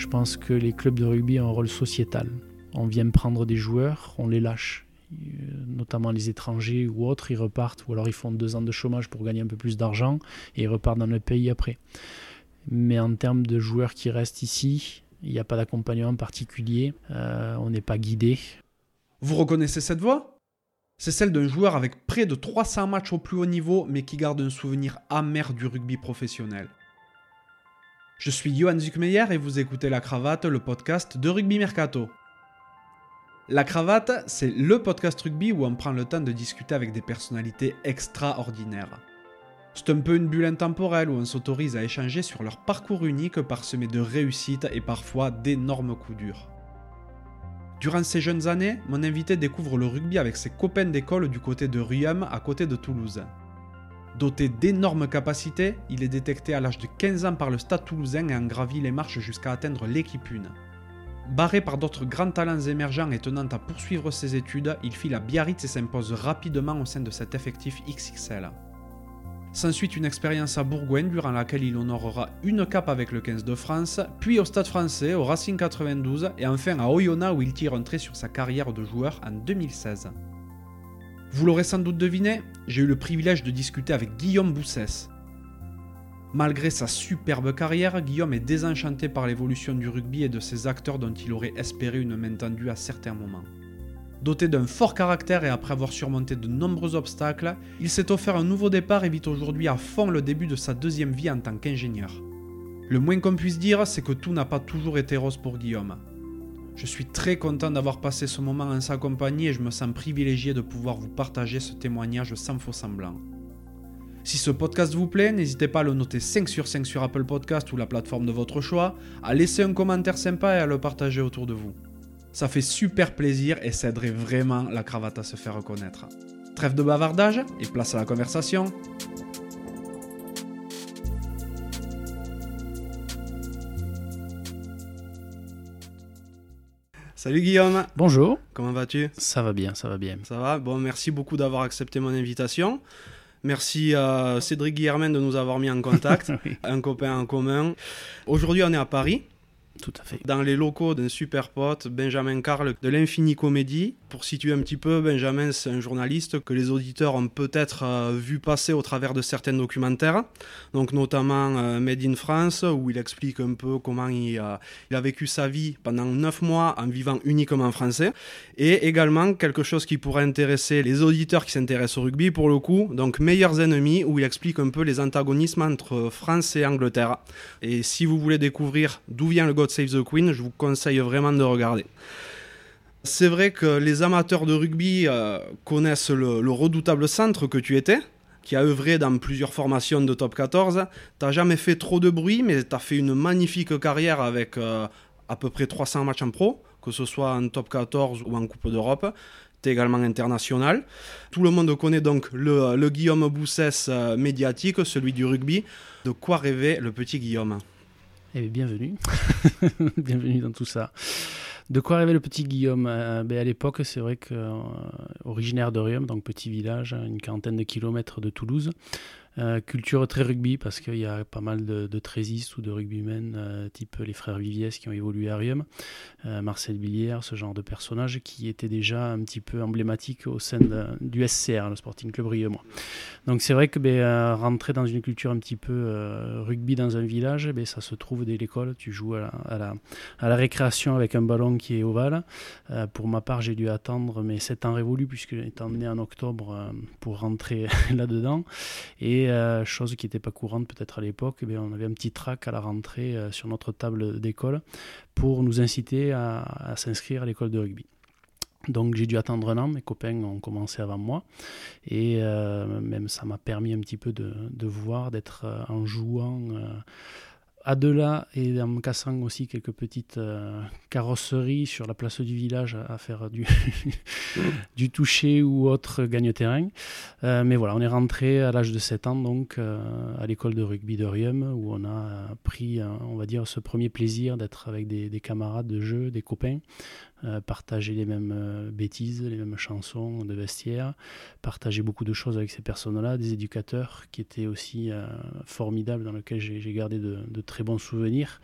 Je pense que les clubs de rugby ont un rôle sociétal. On vient prendre des joueurs, on les lâche. Euh, notamment les étrangers ou autres, ils repartent, ou alors ils font deux ans de chômage pour gagner un peu plus d'argent et ils repartent dans le pays après. Mais en termes de joueurs qui restent ici, il n'y a pas d'accompagnement particulier, euh, on n'est pas guidé. Vous reconnaissez cette voix? C'est celle d'un joueur avec près de 300 matchs au plus haut niveau, mais qui garde un souvenir amer du rugby professionnel. Je suis Johan Zuckmeyer et vous écoutez La Cravate, le podcast de Rugby Mercato. La Cravate, c'est le podcast rugby où on prend le temps de discuter avec des personnalités extraordinaires. C'est un peu une bulle intemporelle où on s'autorise à échanger sur leur parcours unique parsemé de réussites et parfois d'énormes coups durs. Durant ces jeunes années, mon invité découvre le rugby avec ses copains d'école du côté de Riom à côté de Toulouse. Doté d'énormes capacités, il est détecté à l'âge de 15 ans par le Stade toulousain et en gravit les marches jusqu'à atteindre l'équipe 1. Barré par d'autres grands talents émergents et tenant à poursuivre ses études, il file à Biarritz et s'impose rapidement au sein de cet effectif XXL. S'ensuit une expérience à Bourgoin durant laquelle il honorera une cape avec le 15 de France, puis au Stade français, au Racing 92 et enfin à Oyonnax où il tire un trait sur sa carrière de joueur en 2016. Vous l'aurez sans doute deviné, j'ai eu le privilège de discuter avec Guillaume Boussès. Malgré sa superbe carrière, Guillaume est désenchanté par l'évolution du rugby et de ses acteurs dont il aurait espéré une main tendue à certains moments. Doté d'un fort caractère et après avoir surmonté de nombreux obstacles, il s'est offert un nouveau départ et vit aujourd'hui à fond le début de sa deuxième vie en tant qu'ingénieur. Le moins qu'on puisse dire, c'est que tout n'a pas toujours été rose pour Guillaume. Je suis très content d'avoir passé ce moment en sa compagnie et je me sens privilégié de pouvoir vous partager ce témoignage sans faux semblant. Si ce podcast vous plaît, n'hésitez pas à le noter 5 sur 5 sur Apple Podcast ou la plateforme de votre choix, à laisser un commentaire sympa et à le partager autour de vous. Ça fait super plaisir et ça aiderait vraiment la cravate à se faire reconnaître. Trêve de bavardage et place à la conversation. Salut Guillaume. Bonjour. Comment vas-tu? Ça va bien, ça va bien. Ça va? Bon, merci beaucoup d'avoir accepté mon invitation. Merci à Cédric Guillermin de nous avoir mis en contact, un copain en commun. Aujourd'hui, on est à Paris. Tout à fait. Dans les locaux d'un super pote, Benjamin Carl de l'Infini Comédie. Pour situer un petit peu, Benjamin, c'est un journaliste que les auditeurs ont peut-être euh, vu passer au travers de certains documentaires, donc notamment euh, Made in France, où il explique un peu comment il, a vécu sa vie pendant neuf mois en vivant uniquement français, et également quelque chose qui pourrait intéresser les auditeurs qui s'intéressent au rugby pour le coup, donc Meilleurs ennemis, où il explique un peu les antagonismes entre France et Angleterre. Et si vous voulez découvrir d'où vient le God Save the Queen, je vous conseille vraiment de regarder. C'est vrai que les amateurs de rugby euh, connaissent le, redoutable centre que tu étais, qui a œuvré dans plusieurs formations de top 14. T'as jamais fait trop de bruit, mais tu as fait une magnifique carrière avec euh, à peu près 300 matchs en pro, que ce soit en top 14 ou en Coupe d'Europe. Tu es également international. Tout le monde connaît donc le, Guillaume Boussès euh, médiatique, celui du rugby. De quoi rêver le petit Guillaume? Eh bien, bienvenue. bienvenue dans tout ça. De quoi rêvait le petit Guillaume euh, ben À l'époque, c'est vrai que, euh, originaire de Riom, donc petit village, une quarantaine de kilomètres de Toulouse, euh, culture très rugby parce qu'il y a pas mal de, de trésistes ou de rugbymen euh, type les frères Viviès qui ont évolué à Riom, euh, Marcel Billière, ce genre de personnages qui étaient déjà un petit peu emblématiques au sein du SCR, le Sporting Club Riomois. Donc c'est vrai que ben, rentrer dans une culture un petit peu rugby dans un village, ben, ça se trouve dès l'école. Tu joues à la, à, la, récréation avec un ballon qui est ovale. pour ma part, j'ai dû attendre mes 7 ans révolus puisque j'étais emmené en octobre pour rentrer là-dedans. Et euh, chose qui n'était pas courante peut-être à l'époque, eh on avait un petit trac à la rentrée euh, sur notre table d'école pour nous inciter à, s'inscrire à l'école de rugby. Donc j'ai dû attendre un an, mes copains ont commencé avant moi, et euh, même ça m'a permis un petit peu de, de voir, d'être en jouant à de là, et en me cassant aussi quelques petites euh, carrosseries sur la place du village à, faire du, du toucher ou autre gagne-terrain. Euh, mais voilà, on est rentré à l'âge de 7 ans donc euh, à l'école de rugby de Rium où on a pris, on va dire, ce premier plaisir d'être avec des, des, camarades de jeu, des copains, euh, partager les mêmes euh, bêtises, les mêmes chansons de vestiaire, partager beaucoup de choses avec ces personnes-là, des éducateurs qui étaient aussi euh, formidables, dans lesquels j'ai gardé de, très bons souvenirs.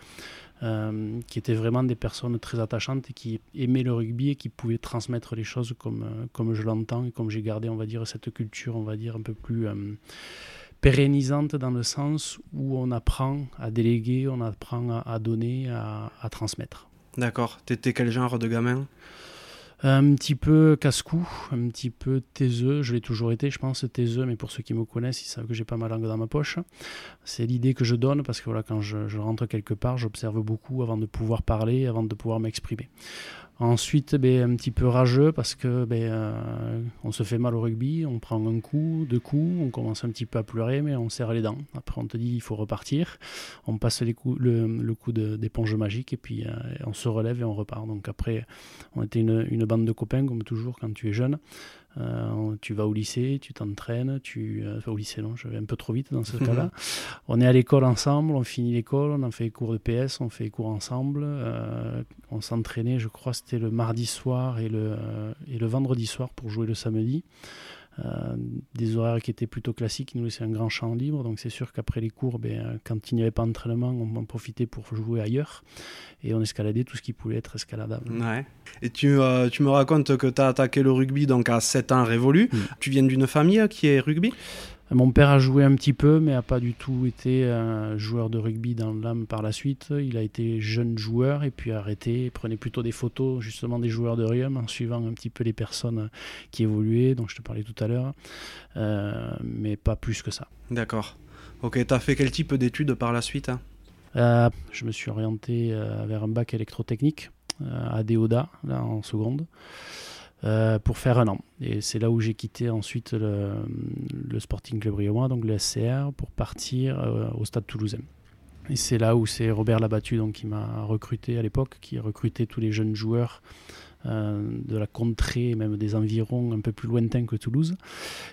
qui étaient vraiment des personnes très attachantes et qui aimaient le rugby et qui pouvaient transmettre les choses comme, comme je l'entends et comme j'ai gardé, on va dire, cette culture, on va dire, un peu plus pérennisante dans le sens où on apprend à déléguer, on apprend à, donner, à, transmettre. D'accord. T'étais quel genre de gamin? Un petit peu casse-cou, un petit peu taiseux. Je l'ai toujours été, je pense, taiseux, mais pour ceux qui me connaissent, ils savent que j'ai pas ma langue dans ma poche. C'est l'idée que je donne parce que voilà, quand je, je rentre quelque part, j'observe beaucoup avant de pouvoir parler, avant de pouvoir m'exprimer. Ensuite, ben, un petit peu rageux parce que ben, euh, on se fait mal au rugby, on prend un coup, deux coups, on commence un petit peu à pleurer, mais on serre les dents. Après, on te dit il faut repartir. On passe le, coup d'éponge magique et puis euh, on se relève et on repart. Donc après, on était une, bande de copains comme toujours quand tu es jeune. Euh, tu vas au lycée, tu t'entraînes, tu euh, au lycée non, je vais un peu trop vite dans ce cas-là. Mhm. On est à l'école ensemble, on finit l'école, on en fait les cours de PS, on fait les cours ensemble. Euh, on s'entraînait, je crois, c'était le mardi soir et le et le vendredi soir pour jouer le samedi. Euh, des horaires qui étaient plutôt classiques, qui nous laissaient un grand champ libre. Donc c'est sûr qu'après les cours, ben, quand il n'y avait pas d'entraînement, on en profitait pour jouer ailleurs. Et on escaladait tout ce qui pouvait être escaladable. Ouais. Et tu, euh, tu me racontes que tu as attaqué le rugby donc à 7 ans révolu. Mm. Tu viens d'une famille qui est rugby? Mon père a joué un petit peu, mais n'a pas du tout été un joueur de rugby dans l'âme par la suite. Il a été jeune joueur et puis arrêté. Il prenait plutôt des photos justement des joueurs de rugby en suivant un petit peu les personnes qui évoluaient, dont je te parlais tout à l'heure, euh, mais pas plus que ça. D'accord. Ok, tu as fait quel type d'études par la suite hein? Euh, Je me suis orienté euh, vers un bac électrotechnique à Déoda, là en seconde. Euh, pour faire un an. Et c'est là où j'ai quitté ensuite le, Sporting Club Riomois, donc le SCR, pour partir euh, au Stade Toulousain. Et c'est là où c'est Robert Labattu donc, qui m'a recruté à l'époque, qui a recruté tous les jeunes joueurs euh, de la contrée, même des environs un peu plus lointains que Toulouse,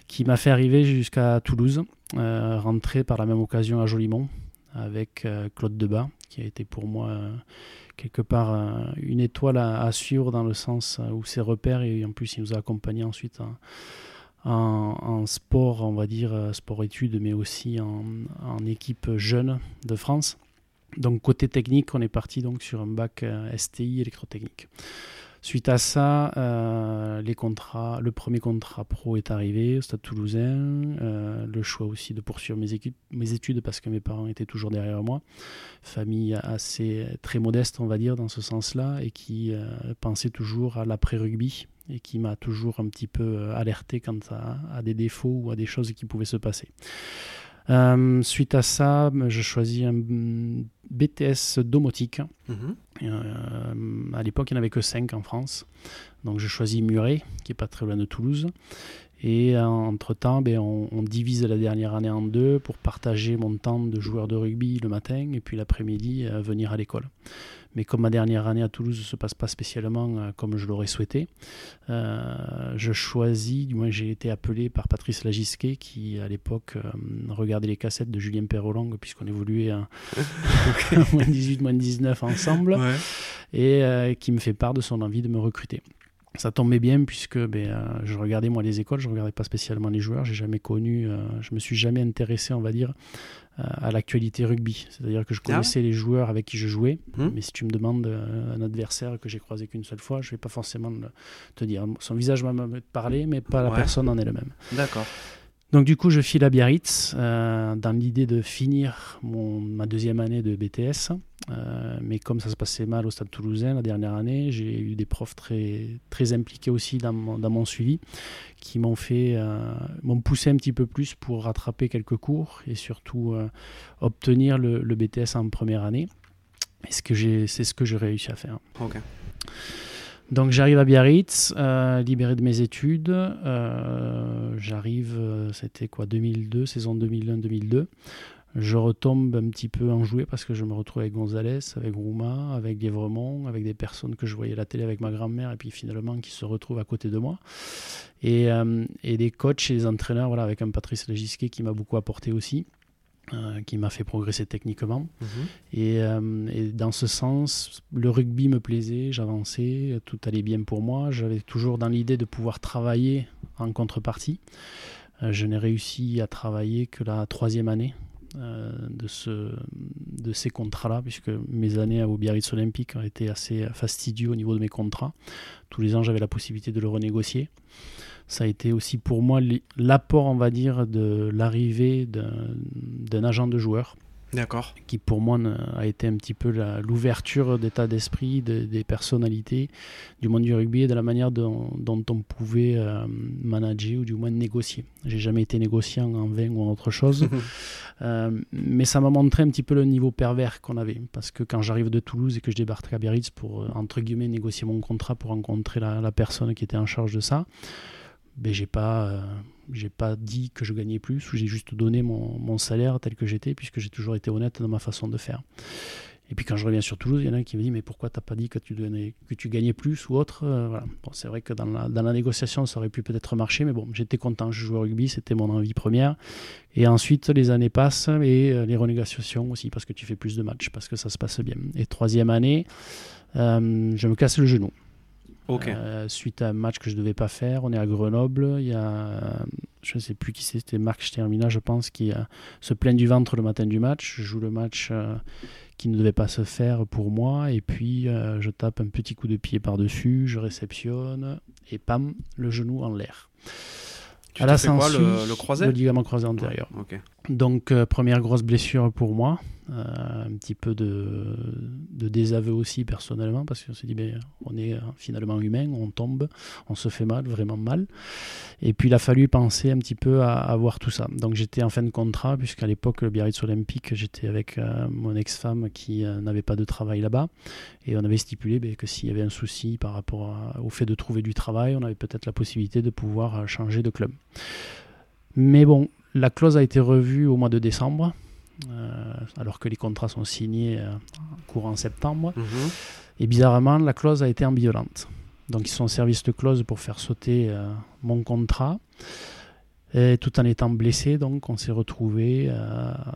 qui m'a fait arriver jusqu'à Toulouse, rentrer par la même occasion à Jolimont avec Claude Debat, qui a été pour moi quelque part euh, une étoile à, suivre dans le sens euh, où ses repères et en plus il nous a accompagnés ensuite en, sport, on va dire euh, sport-études, mais aussi en, équipe jeune de France. Donc côté technique, on est parti donc sur un bac STI électrotechnique. Suite à ça, euh, les contrats, le premier contrat pro est arrivé au Stade Toulousain. Euh, le choix aussi de poursuivre mes, études parce que mes parents étaient toujours derrière moi. Famille assez très modeste, on va dire, dans ce sens-là, et qui euh, pensait toujours à l'après-rugby et qui m'a toujours un petit peu alerté quant à, des défauts ou à des choses qui pouvaient se passer. Euh, suite à ça, je choisis un BTS domotique. Mhm. Euh, à l'époque, il n'y en avait que 5 en France. Donc je choisis Muret, qui est pas très loin de Toulouse. Et euh, entre-temps, ben, on, divise la dernière année en deux pour partager mon temps de joueur de rugby le matin et puis l'après-midi venir à l'école. Mais comme ma dernière année à Toulouse ne se passe pas spécialement euh, comme je l'aurais souhaité, euh, je choisis, du moins j'ai été appelé par Patrice Lagisquet qui à l'époque euh, regardait les cassettes de Julien Perrolong puisqu'on évoluait à moins 18, moins 19 ensemble et qui me fait part de son envie de me recruter ça tombait bien puisque ben, je regardais moi les écoles, je regardais pas spécialement les joueurs, j'ai jamais connu, je me suis jamais intéressé, on va dire, à l'actualité rugby. C'est-à-dire que je ah connaissais les joueurs avec qui je jouais, hmm. mais si tu me demandes euh, un adversaire que j'ai croisé qu'une seule fois, je vais pas forcément te dire. Son visage m'a parlé, mais pas la personne en elle-même. D'accord. Donc du coup, je file à Biarritz euh, dans l'idée de finir ma deuxième année de BTS. Euh, mais comme ça se passait mal au Stade Toulousain la dernière année, j'ai eu des profs très, très impliqués aussi dans mon, suivi, qui m'ont fait, euh, m'ont poussé un petit peu plus pour rattraper quelques cours et surtout obtenir le, BTS en première année. C'est ce que j'ai réussi à faire. Ok. Donc j'arrive à Biarritz, euh, libéré de mes études. Euh, j'arrive, euh, c'était quoi, 2002, saison 2001-2002. Je retombe un petit peu en jouet parce que je me retrouve avec Gonzalez, avec Rouma, avec Guévremont, avec des personnes que je voyais à la télé avec ma grand-mère et puis finalement qui se retrouvent à côté de moi. Et, et des coachs et des entraîneurs, voilà, avec un Patrice Legisquet qui m'a beaucoup apporté aussi. Euh, qui m'a fait progresser techniquement. Mhm. Euh, et, dans ce sens, le rugby me plaisait, j'avançais, tout allait bien pour moi. J'avais toujours dans l'idée de pouvoir travailler en contrepartie. Euh, je n'ai réussi à travailler que la troisième année de, ce, de ces contrats-là, puisque mes années au Biarritz Olympique ont été assez fastidieux au niveau de mes contrats. Tous les ans, j'avais la possibilité de le renégocier. Ça a été aussi pour moi l'apport, on va dire, de l'arrivée d'un agent de joueur D'accord. Qui pour moi a été un petit peu l'ouverture d'état d'esprit, des personnalités du monde du rugby et de la manière dont, on pouvait euh, manager ou du moins négocier. J'ai jamais été négociant en vin ou en autre chose, euh, mais ça m'a montré un petit peu le niveau pervers qu'on avait. Parce que quand j'arrive de Toulouse et que je débarque à Biarritz pour, euh, entre guillemets, négocier mon contrat pour rencontrer la, la personne qui était en charge de ça, ben, j'ai pas j'ai pas dit que je gagnais plus, ou j'ai juste donné mon, salaire tel que j'étais, puisque j'ai toujours été honnête dans ma façon de faire. Et puis quand je reviens sur Toulouse, il y en a un qui me dit mais pourquoi t'as pas dit que tu, gagnais plus ou autre euh, voilà. bon, C'est vrai que dans la, négociation, ça aurait pu peut-être marcher, mais bon, j'étais content, je jouais au rugby, c'était mon envie première. Et ensuite, les années passent et euh, les renégociations aussi, parce que tu fais plus de matchs, parce que ça se passe bien. Et troisième année, euh, je me casse le genou. Euh, suite à un match que je ne devais pas faire, on est à Grenoble. Il y a, je ne sais plus qui c'était, Marc Stermina, je pense, qui se plaint du ventre le matin du match. Je joue le match euh, qui ne devait pas se faire pour moi. Et puis, euh, je tape un petit coup de pied par-dessus, je réceptionne, et pam, le genou en l'air. Tu à la quoi, le, le, croisé? Le ligament croisé antérieur. Donc, première grosse blessure pour moi. Euh, un petit peu de, désaveu aussi personnellement parce qu'on s'est dit ben, on est euh, finalement humain, on tombe, on se fait mal, vraiment mal. Et puis il a fallu penser un petit peu à, voir tout ça. Donc j'étais en fin de contrat puisqu'à l'époque le Biarritz Olympique j'étais avec euh, mon ex-femme qui n'avait pas de travail là-bas et on avait stipulé ben, que s'il y avait un souci par rapport au fait de trouver du travail, on avait peut-être la possibilité de pouvoir changer de club. Mais bon, la clause a été revue au mois de décembre. Euh, alors que les contrats sont signés euh, courant septembre. Mhm. Et bizarrement, la clause a été ambivalente. Donc ils sont en service de clause pour faire sauter euh, mon contrat. Et tout en étant blessé, donc on s'est retrouvé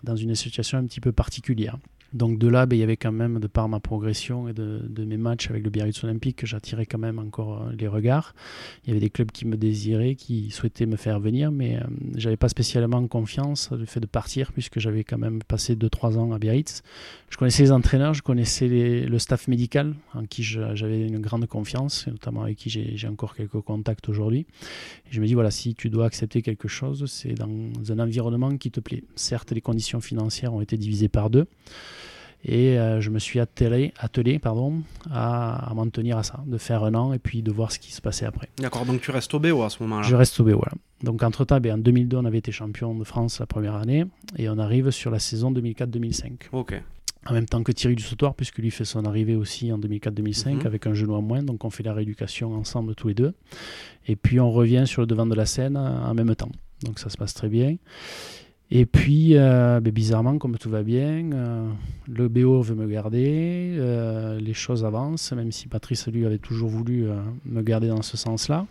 dans une situation un petit peu particulière. Donc de là, ben, il y avait quand même, de par ma progression et de, mes matchs avec le Biarritz Olympique, j'attirais quand même encore euh, les regards. Il y avait des clubs qui me désiraient, qui souhaitaient me faire venir, mais je euh, j'avais pas spécialement confiance le fait de partir, puisque j'avais quand même passé 2-3 ans à Biarritz. Je connaissais les entraîneurs, je connaissais le staff médical, en qui j'avais une grande confiance, notamment avec qui j'ai encore quelques contacts aujourd'hui. Je me dis, voilà, si tu dois accepter quelque chose, c'est dans un environnement qui te plaît. Certes, les conditions financières ont été divisées par deux. Et euh, je me suis attelé, attelé pardon, à, m'en tenir à ça, de faire un an et puis de voir ce qui se passait après. D'accord, donc tu restes au BO à ce moment-là Je reste au BO, voilà. Donc entre-temps, ben, en 2002, on avait été champion de France la première année et on arrive sur la saison 2004-2005. Ok. En même temps que Thierry Dussautoir, puisque lui fait son arrivée aussi en 2004-2005 mhm. avec un genou en moins, donc on fait la rééducation ensemble tous les deux. Et puis on revient sur le devant de la scène en même temps. Donc ça se passe très bien. Et puis, euh, ben, bizarrement, comme tout va bien, euh, le BO veut me garder, euh, les choses avancent, même si Patrice, lui, avait toujours voulu me garder dans ce sens-là.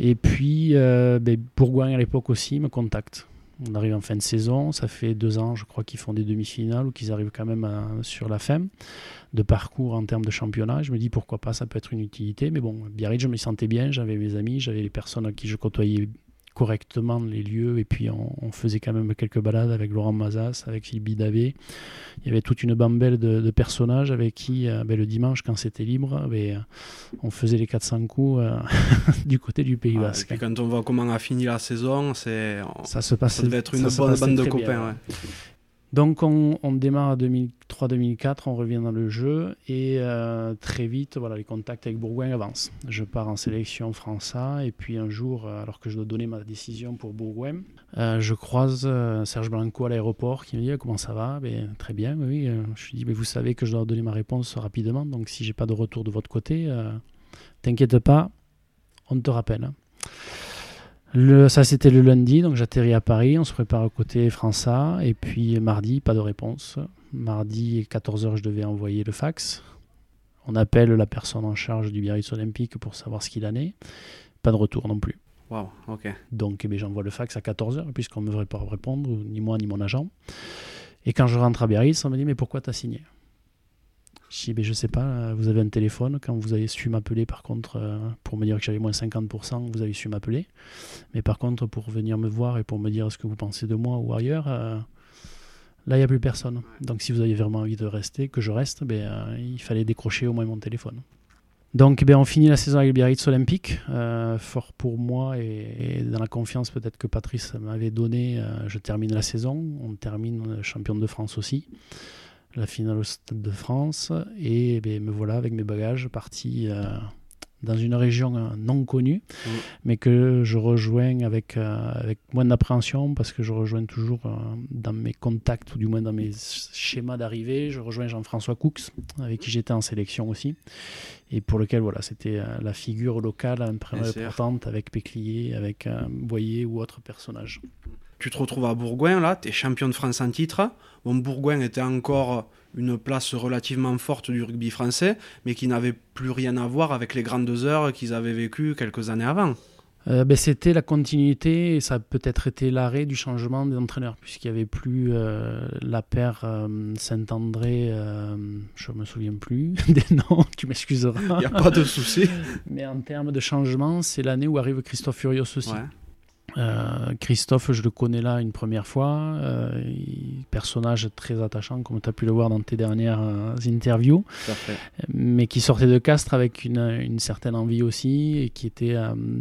Et puis, ben, Bourgoin, à l'époque aussi, me contacte. On arrive en fin de saison, ça fait deux ans, je crois, qu'ils font des demi-finales ou qu'ils arrivent quand même sur la fin de parcours en termes de championnat. Je me dis pourquoi pas, ça peut être une utilité. Mais bon, Biarritz, je me sentais bien, j'avais mes amis, j'avais les personnes à qui je côtoyais correctement les lieux et puis on, faisait quand même quelques balades avec Laurent Mazas, avec Philippe Bidavé. Il y avait toute une bambelle de, personnages avec qui euh, ben, le dimanche quand c'était libre, ben, on faisait les 400 coups euh, du côté du Pays Basque. et quand on voit comment a fini la saison, c'est ça se passe, ça devait être une bonne bande de copains. Donc on, démarre à 2003-2004, on revient dans le jeu et euh, très vite, voilà, les contacts avec Bourgoin avancent. Je pars en sélection France A et puis un jour, euh, alors que je dois donner ma décision pour Bourgoin, euh, je croise Serge Blanco à l'aéroport qui me dit comment ça va? Ben, Très bien, oui. je lui dis mais vous savez que je dois donner ma réponse rapidement, donc si j'ai pas de retour de votre côté, t'inquiète pas, on te rappelle. Ça, c'était le lundi, donc j'atterris à Paris, on se prépare au côté França, et puis mardi, pas de réponse. Mardi, 14h, je devais envoyer le fax. On appelle la personne en charge du Biarritz Olympique pour savoir ce qu'il en est. Pas de retour non plus. Wow, ok. Donc eh j'envoie le fax à 14h, puisqu'on ne me devrait pas répondre, ni moi ni mon agent. Et quand je rentre à Biarritz, on me dit Mais pourquoi tu as signé? Je dis, ben, je sais pas, euh, vous avez un téléphone, quand vous avez su m'appeler, par contre, euh, pour me dire que j'avais moins 50%, vous avez su m'appeler. Mais par contre, pour venir me voir et pour me dire ce que vous pensez de moi ou ailleurs, euh, Là, il n'y a plus personne. Donc, si vous aviez vraiment envie de rester, que je reste, ben, il fallait décrocher au moins mon téléphone. Donc, ben, on finit la saison avec le Biarritz Olympique. Fort pour moi et, dans la confiance peut-être que Patrice m'avait donné, euh, je termine la saison. On termine champion de France aussi. La finale au Stade de France. Et ben, me voilà avec mes bagages parti dans une région euh, non connue, mm. mais que je rejoins avec, euh, avec moins d'appréhension parce que je rejoins toujours euh, dans mes contacts ou du moins dans mes schémas d'arrivée, je rejoins Jean-François Coux avec qui j'étais en sélection aussi et pour lequel voilà, c'était la figure locale importante avec Péclier, avec Boyer ou autres personnages. Tu te retrouves à Bourgoin là, tu es champion de France en titre. Bon, Bourgoin était encore une place relativement forte du rugby français, mais qui n'avait plus rien à voir avec les grandes heures qu'ils avaient vécues quelques années avant. Euh, ben, c'était la continuité et ça a peut-être été l'arrêt du changement des entraîneurs, puisqu'il n'y avait plus euh, la paire euh, Saint-André, je ne me souviens plus des noms, tu m'excuseras. Il n'y a pas de souci. Mais en termes de changement, c'est l'année où arrive Christophe Furios aussi. Euh, Christophe, je le connais là une première fois. Euh, personnage très attachant, comme tu as pu le voir dans tes dernières euh, interviews. Mais qui sortait de Castres avec une, certaine envie aussi et qui était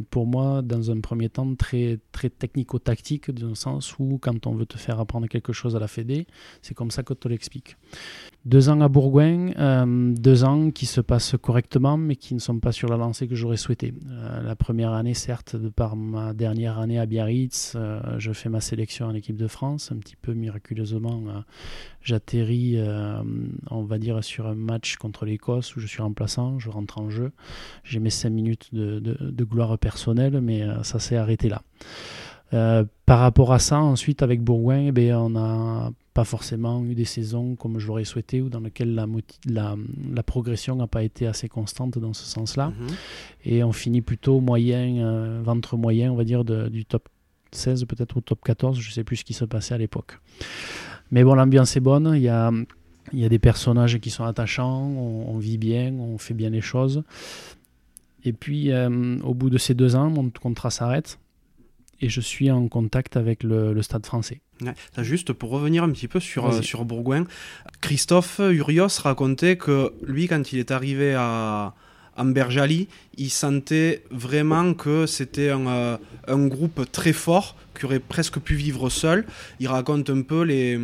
pour moi, dans un premier temps, très, très technico-tactique, dans le sens où quand on veut te faire apprendre quelque chose à la Fédé, c'est comme ça qu'on te l'explique. Deux ans à Bourgoin, deux ans qui se passent correctement, mais qui ne sont pas sur la lancée que j'aurais souhaité. la première année, certes, de par ma dernière année à Biarritz, euh, je fais ma sélection en équipe de France. Un petit peu miraculeusement, euh, j'atterris, euh, on va dire, sur un match contre l'Écosse où je suis remplaçant, je rentre en jeu. J'ai mes 5 minutes de, gloire personnelle, mais ça s'est arrêté là. par rapport à ça, ensuite avec Bourgoin, eh bien, on n'a pas forcément eu des saisons comme je l'aurais souhaité ou dans lesquelles la, la, la progression n'a pas été assez constante dans ce sens-là. Mhm. Et on finit plutôt moyen, euh, ventre moyen, on va dire, du top 16 peut-être au top 14, je ne sais plus ce qui se passait à l'époque. Mais bon, l'ambiance est bonne, il y a, y a des personnages qui sont attachants, on, vit bien, on fait bien les choses. Et puis, euh, au bout de ces deux ans, mon contrat s'arrête et je suis en contact avec le, stade français. juste pour revenir un petit peu sur, euh, sur Bourgoin, Christophe Urios racontait que lui, quand il est arrivé à, Amberjali, il sentait vraiment que c'était un, euh, un, groupe très fort, qui aurait presque pu vivre seul. Il raconte un peu les,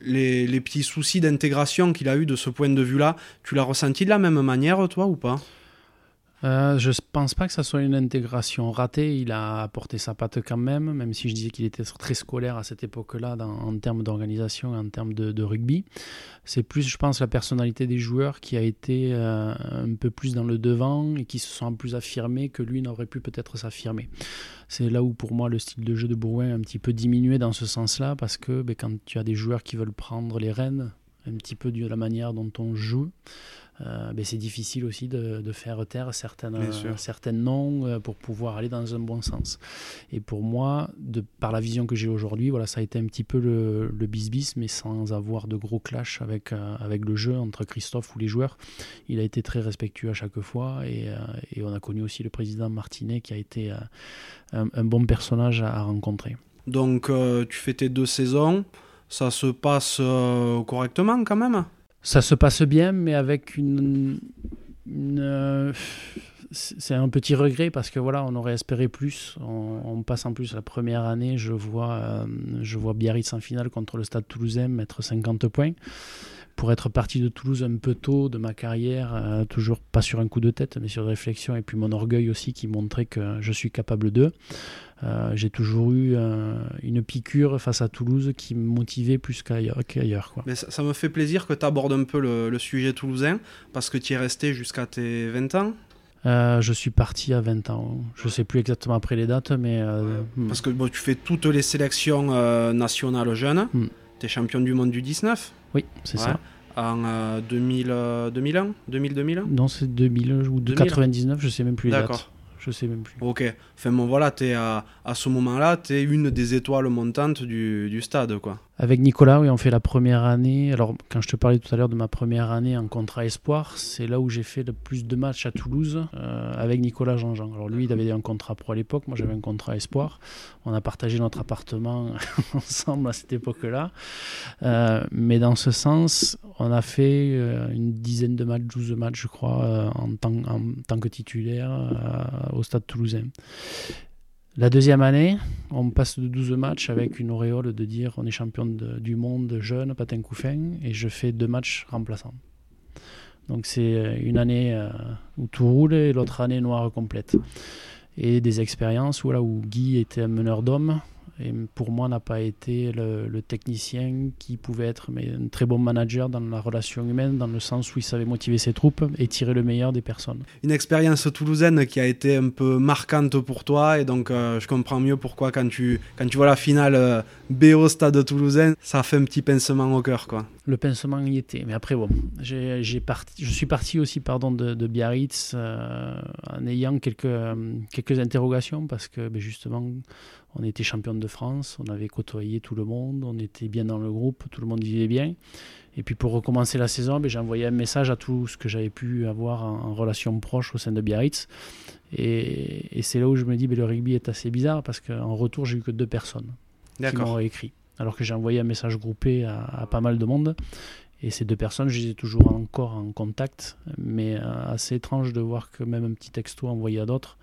les, les petits soucis d'intégration qu'il a eu de ce point de vue-là. Tu l'as ressenti de la même manière, toi, ou pas? Euh, je pense pas que ça soit une intégration ratée. Il a apporté sa patte quand même, même si je disais qu'il était très scolaire à cette époque-là en termes d'organisation en termes de, rugby. C'est plus, je pense, la personnalité des joueurs qui a été euh, un peu plus dans le devant et qui se sont plus affirmés que lui n'aurait pu peut-être s'affirmer. C'est là où pour moi le style de jeu de Bourgoin a un petit peu diminué dans ce sens-là parce que ben, quand tu as des joueurs qui veulent prendre les rênes un petit peu de la manière dont on joue, euh, ben, c'est difficile aussi de, faire taire certaines, certaines noms euh, pour pouvoir aller dans un bon sens. Et pour moi, de, par la vision que j'ai aujourd'hui, voilà, ça a été un petit peu le, le bis-bis, mais sans avoir de gros clash avec, euh, avec le jeu entre Christophe ou les joueurs. Il a été très respectueux à chaque fois et, et on a connu aussi le président Martinet qui a été un, un, bon personnage à, rencontrer. Donc tu fais tes deux saisons, ça se passe correctement quand même? Ça se passe bien, mais avec une. Euh, c'est un petit regret parce que voilà, on aurait espéré plus. On, passe en plus la première année, je vois, euh, je vois Biarritz en finale contre le Stade Toulousain mettre 50 points. Pour être parti de Toulouse un peu tôt de ma carrière, euh, toujours pas sur un coup de tête, mais sur réflexion, et puis mon orgueil aussi qui montrait que je suis capable d'eux. Euh, j'ai toujours eu euh, une piqûre face à Toulouse qui me motivait plus qu'ailleurs. Mais ça, me fait plaisir que tu abordes un peu le, sujet toulousain, parce que tu es resté jusqu'à tes 20 ans. Euh, je suis parti à 20 ans. Je ne sais plus exactement après les dates, mais... Hmm. Parce que bon, tu fais toutes les sélections nationales jeunes. Hmm. Tu es champion du monde du 19 Oui, c'est ça. En 2000, 2001 2000, 2001 Non, c'est 2000 ou de 99, je ne sais même plus les dates. Je sais même plus. Ok. Enfin bon, voilà, es à, à ce moment-là, tu es une des étoiles montantes du, du stade, quoi. Avec Nicolas, oui, on fait la première année. Alors, quand je te parlais tout à l'heure de ma première année en contrat espoir, c'est là où j'ai fait le plus de matchs à Toulouse euh, avec Nicolas Jean-Jean. Alors, lui, il avait un contrat pro à l'époque, moi j'avais un contrat espoir. On a partagé notre appartement ensemble à cette époque-là. Euh, mais dans ce sens, on a fait euh, une dizaine de matchs, 12 matchs, je crois, en tant, en, tant, que titulaire au stade toulousain. La deuxième année, on passe de 12 matchs avec une auréole de dire on est champion du monde jeune, patin couffin, et je fais deux matchs remplaçants. Donc c'est euh, une année euh, où tout roule et l'autre année noire complète. Et des expériences où, où Guy était un meneur d'hommes, et pour moi n'a pas été le, technicien qui pouvait être mais un très bon manager dans la relation humaine, dans le sens où il savait motiver ses troupes et tirer le meilleur des personnes. Une expérience toulousaine qui a été un peu marquante pour toi et donc euh, je comprends mieux pourquoi quand tu, quand tu vois la finale euh, BO Stade Toulousain, ça fait un petit pincement au cœur. Quoi. Le pincement y était, mais après bon, j'ai, parti, je suis parti aussi pardon, de, de Biarritz euh, en ayant quelques, quelques interrogations parce que ben, justement on était champion de France, on avait côtoyé tout le monde, on était bien dans le groupe, tout le monde vivait bien. Et puis pour recommencer la saison, ben, j'ai envoyé un message à tout ce que j'avais pu avoir en, relation proche au sein de Biarritz. Et, c'est là où je me dis, ben, le rugby est assez bizarre parce qu'en retour, j'ai eu que deux personnes qui m'ont écrit. Alors que j'ai envoyé un message groupé à, pas mal de monde. Et ces deux personnes, je les ai toujours encore en contact. Mais euh, assez étrange de voir que même un petit texto envoyé à d'autres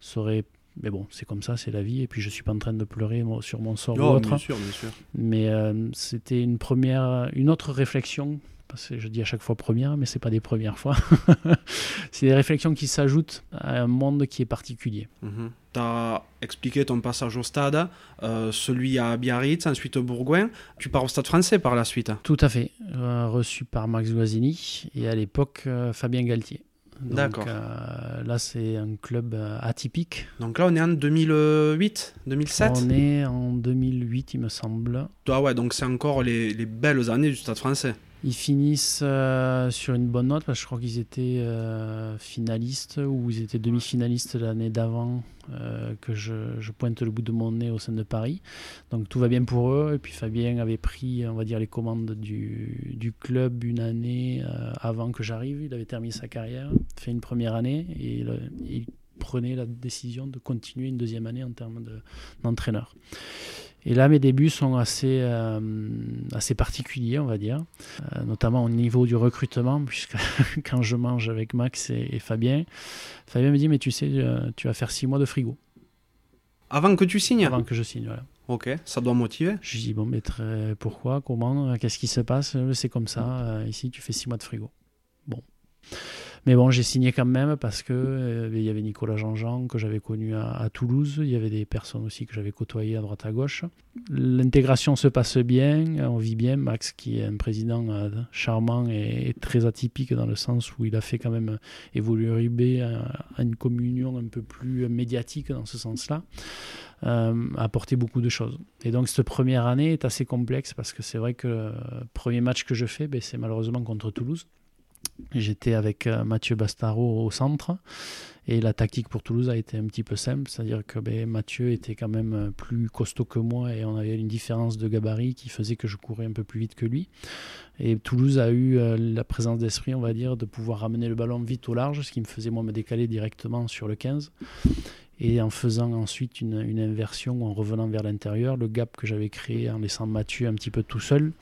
serait mais bon, c'est comme ça, c'est la vie. Et puis je suis pas en train de pleurer sur mon sort ou autre. Bien sûr, bien sûr. Mais euh, c'était une première, une autre réflexion. Parce que je dis à chaque fois première, mais c'est pas des premières fois. c'est des réflexions qui s'ajoutent à un monde qui est particulier. Mhm. Tu as expliqué ton passage au stade, euh, celui à Biarritz, ensuite au Bourgoin. Tu pars au stade français par la suite Tout à fait. Euh, reçu par Max Guazzini et à l'époque Fabien Galtier. D'accord. Euh, là, c'est un club euh, atypique. Donc là, on est en 2008, 2007 On est en 2008, il me semble. Ah ouais, donc c'est encore les, les, belles années du Stade français. Ils finissent euh, sur une bonne note parce que je crois qu'ils étaient euh, finalistes ou ils étaient demi-finalistes l'année d'avant euh, que je, pointe le bout de mon nez au sein de Paris. Donc tout va bien pour eux. Et puis Fabien avait pris, on va dire, les commandes du, club une année avant que j'arrive. Il avait terminé sa carrière, fait une première année et il prenait la décision de continuer une deuxième année en termes d'entraîneur. Et là, mes débuts sont assez, euh, assez particuliers, on va dire, euh, notamment au niveau du recrutement, puisque quand je mange avec Max et, Fabien, Fabien me dit, mais tu sais, euh, tu vas faire six mois de frigo. Avant que tu signes? Avant que je signe, voilà. Ok, ça doit motiver. Je dis, bon, mais très, pourquoi Comment Qu'est-ce qui se passe? C'est comme ça, ici, tu fais six mois de frigo. Bon. Mais bon, j'ai signé quand même parce que euh, il y avait Nicolas Jean-Jean que j'avais connu à, Toulouse. Il y avait des personnes aussi que j'avais côtoyées à droite à gauche. L'intégration se passe bien, on vit bien. Max, qui est un président euh, charmant et, très atypique dans le sens où il a fait quand même évoluer Ribé à, une communion un peu plus médiatique dans ce sens-là. Euh, a apporté beaucoup de choses. Et donc cette première année est assez complexe parce que c'est vrai que le premier match que je fais, ben, c'est malheureusement contre Toulouse. J'étais avec euh, Mathieu Bastaro au centre. Et la tactique pour Toulouse a été un petit peu simple, c'est-à-dire que ben, Mathieu était quand même euh, plus costaud que moi et on avait une différence de gabarit qui faisait que je courais un peu plus vite que lui. Et Toulouse a eu euh, la présence d'esprit, on va dire, de pouvoir ramener le ballon vite au large, ce qui me faisait moi me décaler directement sur le 15 et en faisant ensuite une, une inversion en revenant vers l'intérieur, le gap que j'avais créé en laissant Mathieu un petit peu tout seul.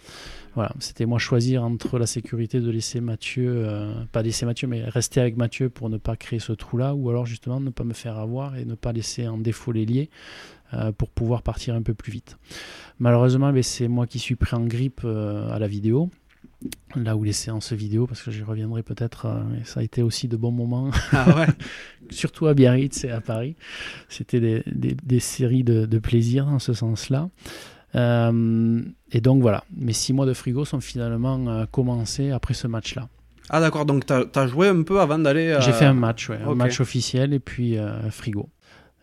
Voilà, c'était moi choisir entre la sécurité de laisser Mathieu, euh, pas laisser Mathieu, mais rester avec Mathieu pour ne pas créer ce trou-là, ou alors justement ne pas me faire avoir et ne pas laisser en défaut les liés euh, pour pouvoir partir un peu plus vite. Malheureusement, ben, c'est moi qui suis pris en grippe euh, à la vidéo là où les séances vidéo, parce que j'y reviendrai peut-être, euh, ça a été aussi de bons moments, ah surtout à Biarritz et à Paris. C'était des, des, séries de, de, plaisir dans ce sens-là. Euh, et donc voilà, mes six mois de frigo sont finalement euh, commencés après ce match-là. Ah d'accord, donc tu as, joué un peu avant d'aller... J'ai fait un match, un match officiel et puis frigo.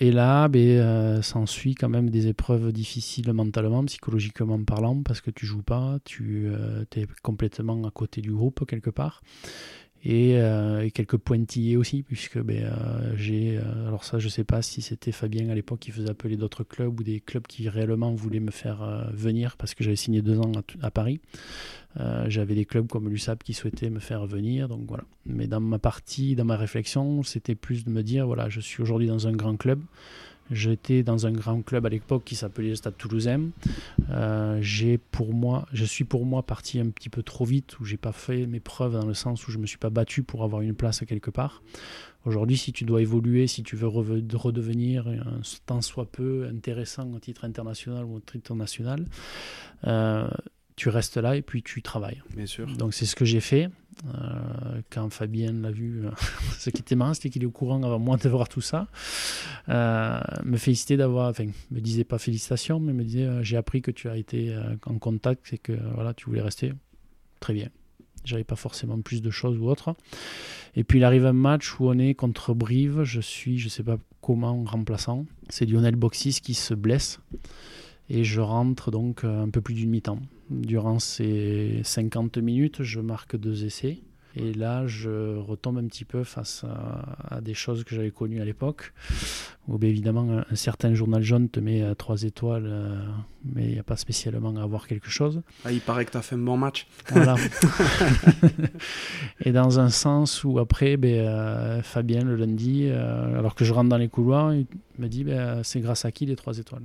Et là, ben, euh, s'ensuit quand même des épreuves difficiles mentalement, psychologiquement parlant, parce que tu joues pas, tu euh, es complètement à côté du groupe quelque part. Et, quelques pointillés aussi, puisque ben, j'ai. alors, ça, je sais pas si c'était Fabien à l'époque qui faisait appeler d'autres clubs ou des clubs qui réellement voulaient me faire venir parce que j'avais signé deux ans à, à Paris. j'avais des clubs comme l'USAP qui souhaitaient me faire venir, donc voilà. Mais dans ma partie, dans ma réflexion, c'était plus de me dire voilà, je suis aujourd'hui dans un grand club. J'étais dans un grand club à l'époque qui s'appelait le Stade Toulousain. Euh, pour moi, je suis pour moi parti un petit peu trop vite, où j'ai pas fait mes preuves dans le sens où je me suis pas battu pour avoir une place quelque part. Aujourd'hui, si tu dois évoluer, si tu veux redevenir un tant soit peu intéressant au titre international ou au titre national, euh, tu restes là et puis tu travailles. Bien sûr. Donc c'est ce que j'ai fait. Euh, quand Fabien l'a vu, euh, ce qui était marrant, c'était qu'il est au courant avant moi de voir tout ça. Euh, me félicitait d'avoir, enfin, me disait pas félicitations, mais me disait j'ai appris que tu as été en contact et que voilà, tu voulais rester. Très bien. J'avais pas forcément plus de choses ou autre. Et puis il arrive un match où on est contre Brive. Je suis, je sais pas comment, remplaçant. C'est Lionel Boxis qui se blesse. Et je rentre donc un peu plus d'une mi-temps. Durant ces 50 minutes, je marque deux essais. Et là, je retombe un petit peu face à, des choses que j'avais connues à l'époque, où bien évidemment un, certain journal jaune te met à trois étoiles, euh, mais il n'y a pas spécialement à avoir quelque chose. Ah, il paraît que tu as fait un bon match. Voilà. et dans un sens où après, ben, euh, Fabien, le lundi, euh, alors que je rentre dans les couloirs, il me dit ben, c'est grâce à qui les trois étoiles?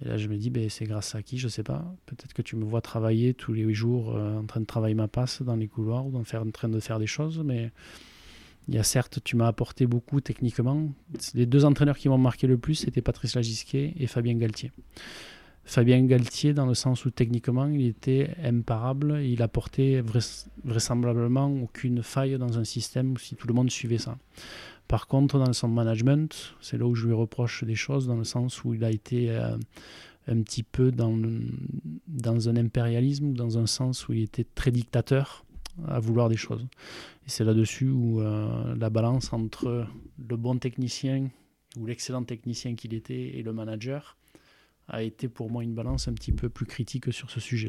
Et là, je me dis, ben, c'est grâce à qui, je sais pas. Peut-être que tu me vois travailler tous les jours euh, en train de travailler ma passe dans les couloirs ou en, train de faire des choses, mais il certes, tu m'as apporté beaucoup techniquement. Les deux entraîneurs qui m'ont marqué le plus, c'était Patrice Lagisquet et Fabien Galtier. Fabien Galtier, dans le sens où techniquement, il était imparable. Il apportait vraisemblablement aucune faille dans un système si tout le monde suivait ça. Par contre, dans son management, c'est là où je lui reproche des choses, dans le sens où il a été euh, un petit peu dans, un impérialisme, dans un sens où il était très dictateur à vouloir des choses. C'est là-dessus où euh, la balance entre le bon technicien ou l'excellent technicien qu'il était et le manager a été pour moi une balance un petit peu plus critique sur ce sujet.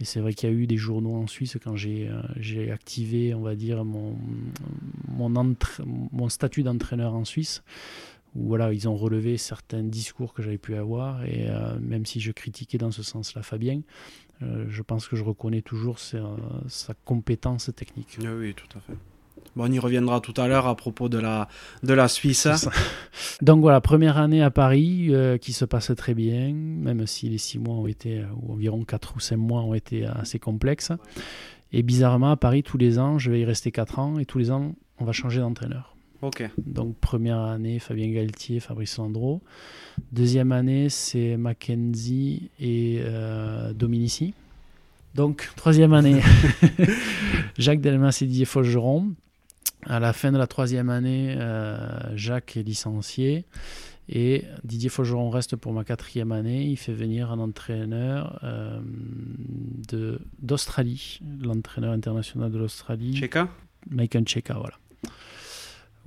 Et c'est vrai qu'il y a eu des journaux en Suisse quand j'ai euh, activé, on va dire, mon, mon, statut d'entraîneur en Suisse, où voilà, ils ont relevé certains discours que j'avais pu avoir. Et euh, même si je critiquais dans ce sens-là Fabien, euh, je pense que je reconnais toujours sa, sa compétence technique. Oui, tout à fait. Bon, on y reviendra tout à l'heure à propos de la, de la Suisse. Donc voilà, première année à Paris euh, qui se passe très bien, même si les six mois ont été, euh, ou environ quatre ou cinq mois ont été assez complexes. Et bizarrement, à Paris, tous les ans, je vais y rester quatre ans et tous les ans, on va changer d'entraîneur. Ok. Donc première année, Fabien Galtier, Fabrice Landreau. Deuxième année, c'est Mackenzie et euh, Dominici. Donc, troisième année, Jacques Delmas et Didier Faugeron. À la fin de la troisième année, euh, Jacques est licencié et Didier Faugeron reste pour ma quatrième année. Il fait venir un entraîneur euh, d'Australie, l'entraîneur international de l'Australie. Cheka? Michael Cheka, voilà.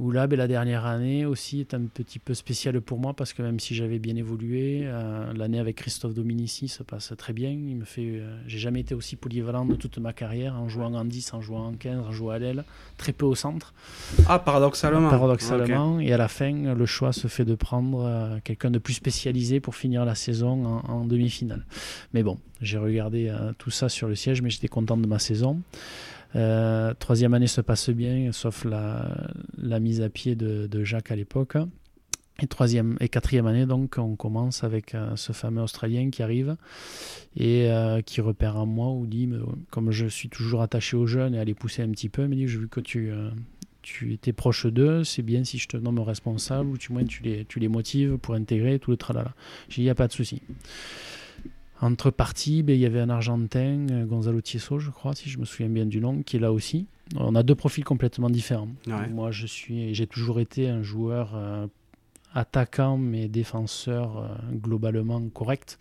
Où là, ben, la dernière année aussi est un petit peu spéciale pour moi parce que même si j'avais bien évolué, euh, l'année avec Christophe Dominici se passe très bien. Il me fait, euh, j'ai jamais été aussi polyvalent de toute ma carrière en jouant en 10, en jouant en 15, en jouant à l'aile, très peu au centre. Ah, paradoxalement. Paradoxalement. Et à la fin, le choix se fait de prendre euh, quelqu'un de plus spécialisé pour finir la saison en, en demi-finale. Mais bon, j'ai regardé tout ça sur le siège, mais j'étais content de ma saison. Euh, troisième année se passe bien, sauf la, mise à pied de, Jacques à l'époque. Et troisième et quatrième année, donc, on commence avec euh, ce fameux Australien qui arrive et euh, qui repère en moi ou dit, comme je suis toujours attaché aux jeunes et à les pousser un petit peu, il me dit, j'ai vu que tu, tu étais proche d'eux, c'est bien si je te nomme responsable ou du moins tu les, tu les motives pour intégrer tout le tralala. J'ai dit, il n'y a pas de souci. Entre parties, ben, il y avait un Argentin, euh, Gonzalo Tieso, je crois, si je me souviens bien du nom, qui est là aussi. On a deux profils complètement différents. Moi, je suis, j'ai toujours été un joueur euh, attaquant, mais défenseur euh, globalement correct.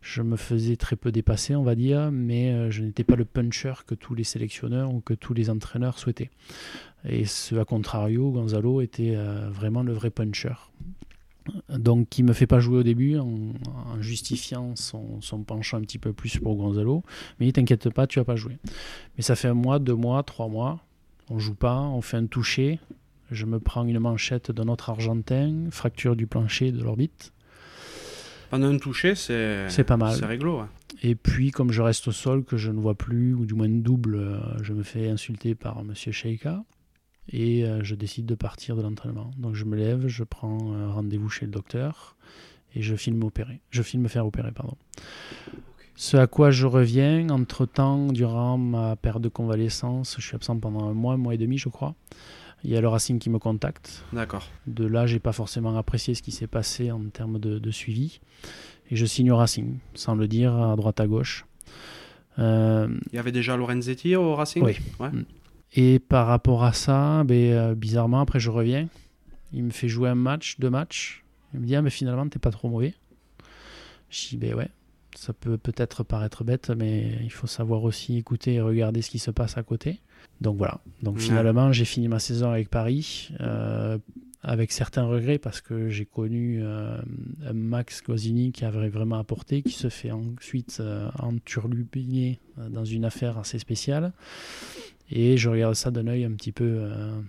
Je me faisais très peu dépasser, on va dire, mais je n'étais pas le puncher que tous les sélectionneurs ou que tous les entraîneurs souhaitaient. Et ce, à contrario, Gonzalo était vraiment le vrai puncher. Donc qui me fait pas jouer au début en, justifiant son, son, penchant un petit peu plus pour Gonzalo. Mais t'inquiète pas, tu vas pas jouer. Mais ça fait un mois, deux mois, trois mois. On joue pas, on fait un toucher. Je me prends une manchette d'un autre Argentin, fracture du plancher de l'orbite. Pendant un toucher, c'est pas mal. C'est réglo. Et puis, comme je reste au sol, que je ne vois plus, ou du moins double, euh, je me fais insulter par Monsieur Sheikha et euh, je décide de partir de l'entraînement. Donc je me lève, je prends rendez-vous chez le docteur et je filme opérer. Je filme faire opérer, pardon. Ce à quoi je reviens, entre-temps, durant ma période de convalescence, je suis absent pendant un mois, un mois et demi, je crois. Il y a le Racing qui me contacte. D'accord. De là, j'ai pas forcément apprécié ce qui s'est passé en termes de, suivi. Et je signe au Racing, sans le dire, à droite à gauche. Euh, Il y avait déjà Lorenzetti au Racing? Oui. Ouais. Et par rapport à ça, ben, euh, bizarrement, après je reviens. Il me fait jouer un match, deux matchs. Il me dit, ah, mais finalement, t'es pas trop mauvais. Je dis, ben ouais, ça peut peut-être paraître bête, mais il faut savoir aussi écouter et regarder ce qui se passe à côté. Donc voilà. Donc finalement, j'ai fini ma saison avec Paris, euh, avec certains regrets, parce que j'ai connu euh, Max Cosini qui avait vraiment apporté, qui se fait ensuite enturlupiner dans une affaire assez spéciale. Et je regarde ça d'un œil un petit peu. Euh,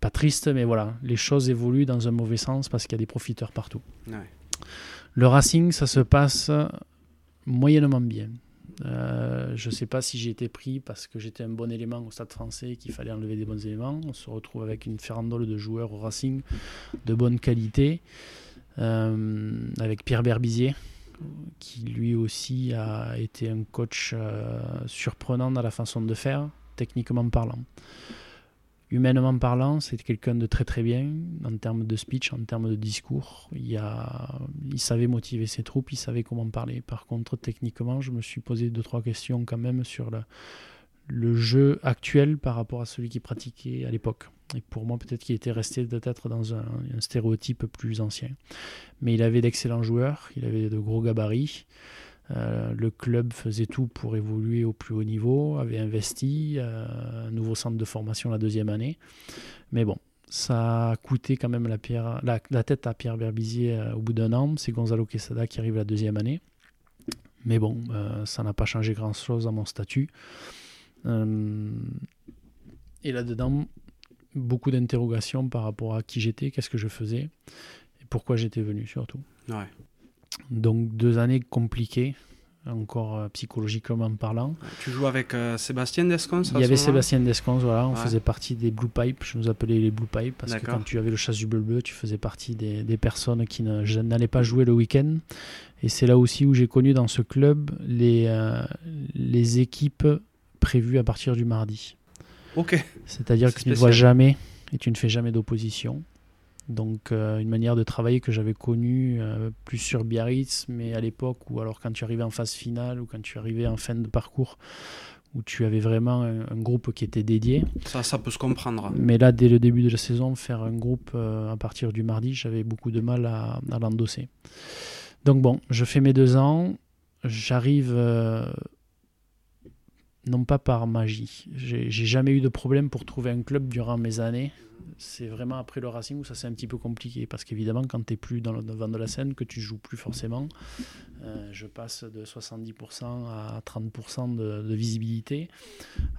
pas triste, mais voilà, les choses évoluent dans un mauvais sens parce qu'il y a des profiteurs partout. Le Racing, ça se passe moyennement bien. Euh, je ne sais pas si j'ai été pris parce que j'étais un bon élément au stade français qu'il fallait enlever des bons éléments. On se retrouve avec une ferrandole de joueurs au Racing de bonne qualité, euh, avec Pierre Berbizier, qui lui aussi a été un coach euh, surprenant dans la façon de faire, techniquement parlant. Humainement parlant, c'est quelqu'un de très très bien en termes de speech, en termes de discours. Il, a, il savait motiver ses troupes, il savait comment parler. Par contre, techniquement, je me suis posé deux trois questions quand même sur le, le jeu actuel par rapport à celui qui pratiquait à l'époque. Et pour moi, peut-être qu'il était resté peut-être dans un, stéréotype plus ancien. Mais il avait d'excellents joueurs, il avait de gros gabarits. Euh, le club faisait tout pour évoluer au plus haut niveau, avait investi, euh, un nouveau centre de formation la deuxième année. Mais bon, ça a coûté quand même la, tête à Pierre Berbizier euh, au bout d'un an. C'est Gonzalo Quesada qui arrive la deuxième année. Mais bon, ça n'a pas changé grand-chose à mon statut. et là-dedans, beaucoup d'interrogations par rapport à qui j'étais, qu'est-ce que je faisais et pourquoi j'étais venu surtout. Donc deux années compliquées, encore euh, psychologiquement parlant. Tu joues avec euh, Sébastien Descons Il y avait Sébastien Descons, voilà, on faisait partie des Blue Pipe, je nous appelais les Blue Pipe parce que quand tu avais le chasse du bleu tu faisais partie des, des personnes qui n'allaient pas jouer le week-end. Et c'est là aussi où j'ai connu dans ce club les, euh, les équipes prévues à partir du mardi. C'est-à-dire que tu ne vois jamais et tu ne fais jamais d'opposition. Donc euh, une manière de travailler que j'avais connue euh, plus sur Biarritz, mais à l'époque ou alors quand tu arrivais en phase finale ou quand tu arrivais en fin de parcours, où tu avais vraiment un, groupe qui était dédié. Ça, ça peut se comprendre. Mais là, dès le début de la saison, faire un groupe euh, à partir du mardi, j'avais beaucoup de mal à, à l'endosser. Donc bon, je fais mes deux ans, j'arrive non pas par magie. J'ai jamais eu de problème pour trouver un club durant mes années. C'est vraiment après le Racing où ça c'est un petit peu compliqué parce qu'évidemment quand tu n'es plus dans le devant de la scène, que tu joues plus forcément, euh, je passe de 70% à 30% de, visibilité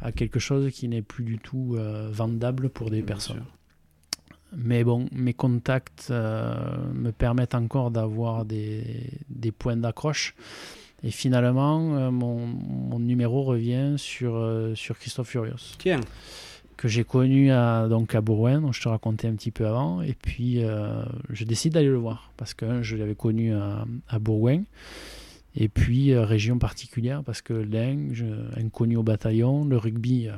à quelque chose qui n'est plus du tout euh, vendable pour des personnes. Mais bon, mes contacts euh, me permettent encore d'avoir des, des points d'accroche. Et finalement, euh, mon, mon, numéro revient sur, euh, sur Christophe Furios. Tiens. Que j'ai connu à, donc à Bourgoin, dont je te racontais un petit peu avant. Et puis, euh, je décide d'aller le voir. Parce que je l'avais connu à, à Bourgoin. Et puis, région particulière, parce que l'Ain, inconnu au bataillon, le rugby,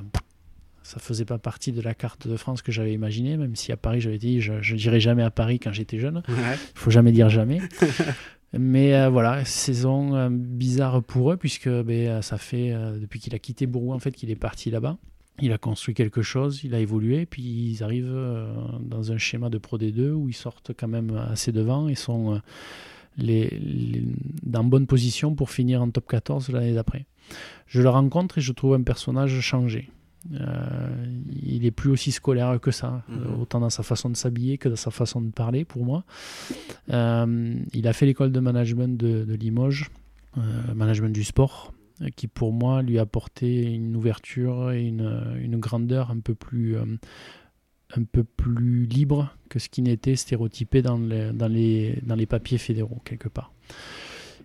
ça faisait pas partie de la carte de France que j'avais imaginée, même si à Paris, j'avais dit, je ne dirais jamais à Paris quand j'étais jeune. Il ne faut jamais dire jamais. Mais euh, voilà, saison euh, bizarre pour eux, puisque euh, ça fait depuis qu'il a quitté Bourgoin en fait, qu'il est parti là-bas. Il a construit quelque chose, il a évolué, puis ils arrivent dans un schéma de Pro D2 où ils sortent quand même assez devant et sont les, dans bonne position pour finir en top 14 l'année d'après. Je le rencontre et je trouve un personnage changé. Il est plus aussi scolaire que ça, Mhm. autant dans sa façon de s'habiller que dans sa façon de parler pour moi. il a fait l'école de management de, de Limoges, euh, management du sport, euh, qui pour moi lui apportait une ouverture et une, une grandeur un peu plus euh, un peu plus libre que ce qui n'était stéréotypé dans les, dans, les, dans les papiers fédéraux, quelque part.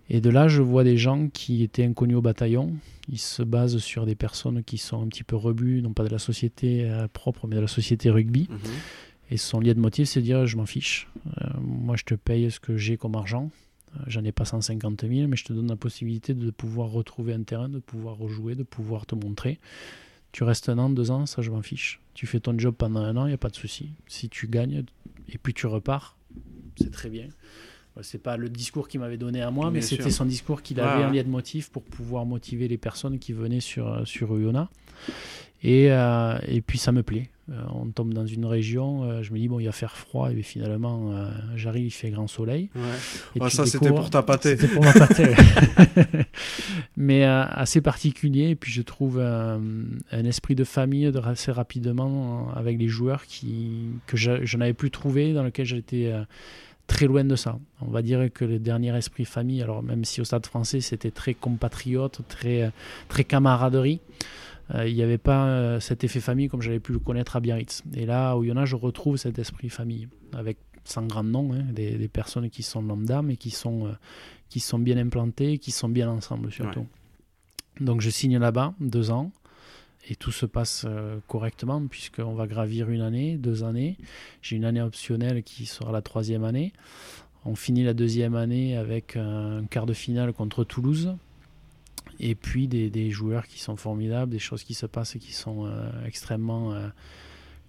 Et de là, je vois des gens qui étaient inconnus au bataillon. Ils se basent sur des personnes qui sont un petit peu rebuts, non pas de la société euh, propre, mais de la société rugby. Mhm. Et son lien de motif, c'est de dire je m'en fiche. Euh, moi, je te paye ce que j'ai comme argent. Euh, J'en ai pas 150 000, mais je te donne la possibilité de pouvoir retrouver un terrain, de pouvoir rejouer, de pouvoir te montrer. Tu restes un an, deux ans, ça je m'en fiche. Tu fais ton job pendant un an, il n'y a pas de souci. Si tu gagnes et puis tu repars, c'est très bien. C'est pas le discours qu'il m'avait donné à moi, mais c'était son discours qu'il avait lien de motif pour pouvoir motiver les personnes qui venaient sur, sur Oyonnax. Et, euh, et puis ça me plaît. Euh, on tombe dans une région, euh, je me dis, bon, il va faire froid, et finalement, euh, j'arrive, il fait grand soleil. Ouais. Et Ouais, tu ça, c'était pour ta pâtée. C'était pour ma pâtée. Mais euh, assez particulier, et puis je trouve euh, un esprit de famille de assez rapidement euh, avec les joueurs qui, que je, je n'avais plus trouvé, dans lequel j'étais euh, très loin de ça. On va dire que le dernier esprit famille, alors même si au stade français c'était très compatriote, très, très camaraderie, euh, il n'y avait pas euh, cet effet famille comme j'avais pu le connaître à Biarritz. Et là, au Yona, je retrouve cet esprit famille, avec sans grand nom, hein, des, des personnes qui sont lambda, mais qui sont, euh, qui sont bien implantées, qui sont bien ensemble surtout. Donc je signe là-bas, deux ans, et tout se passe euh, correctement, puisqu'on va gravir une année, deux années. J'ai une année optionnelle qui sera la troisième année. On finit la deuxième année avec un quart de finale contre Toulouse. Et puis des, des joueurs qui sont formidables, des choses qui se passent et qui sont euh, extrêmement euh,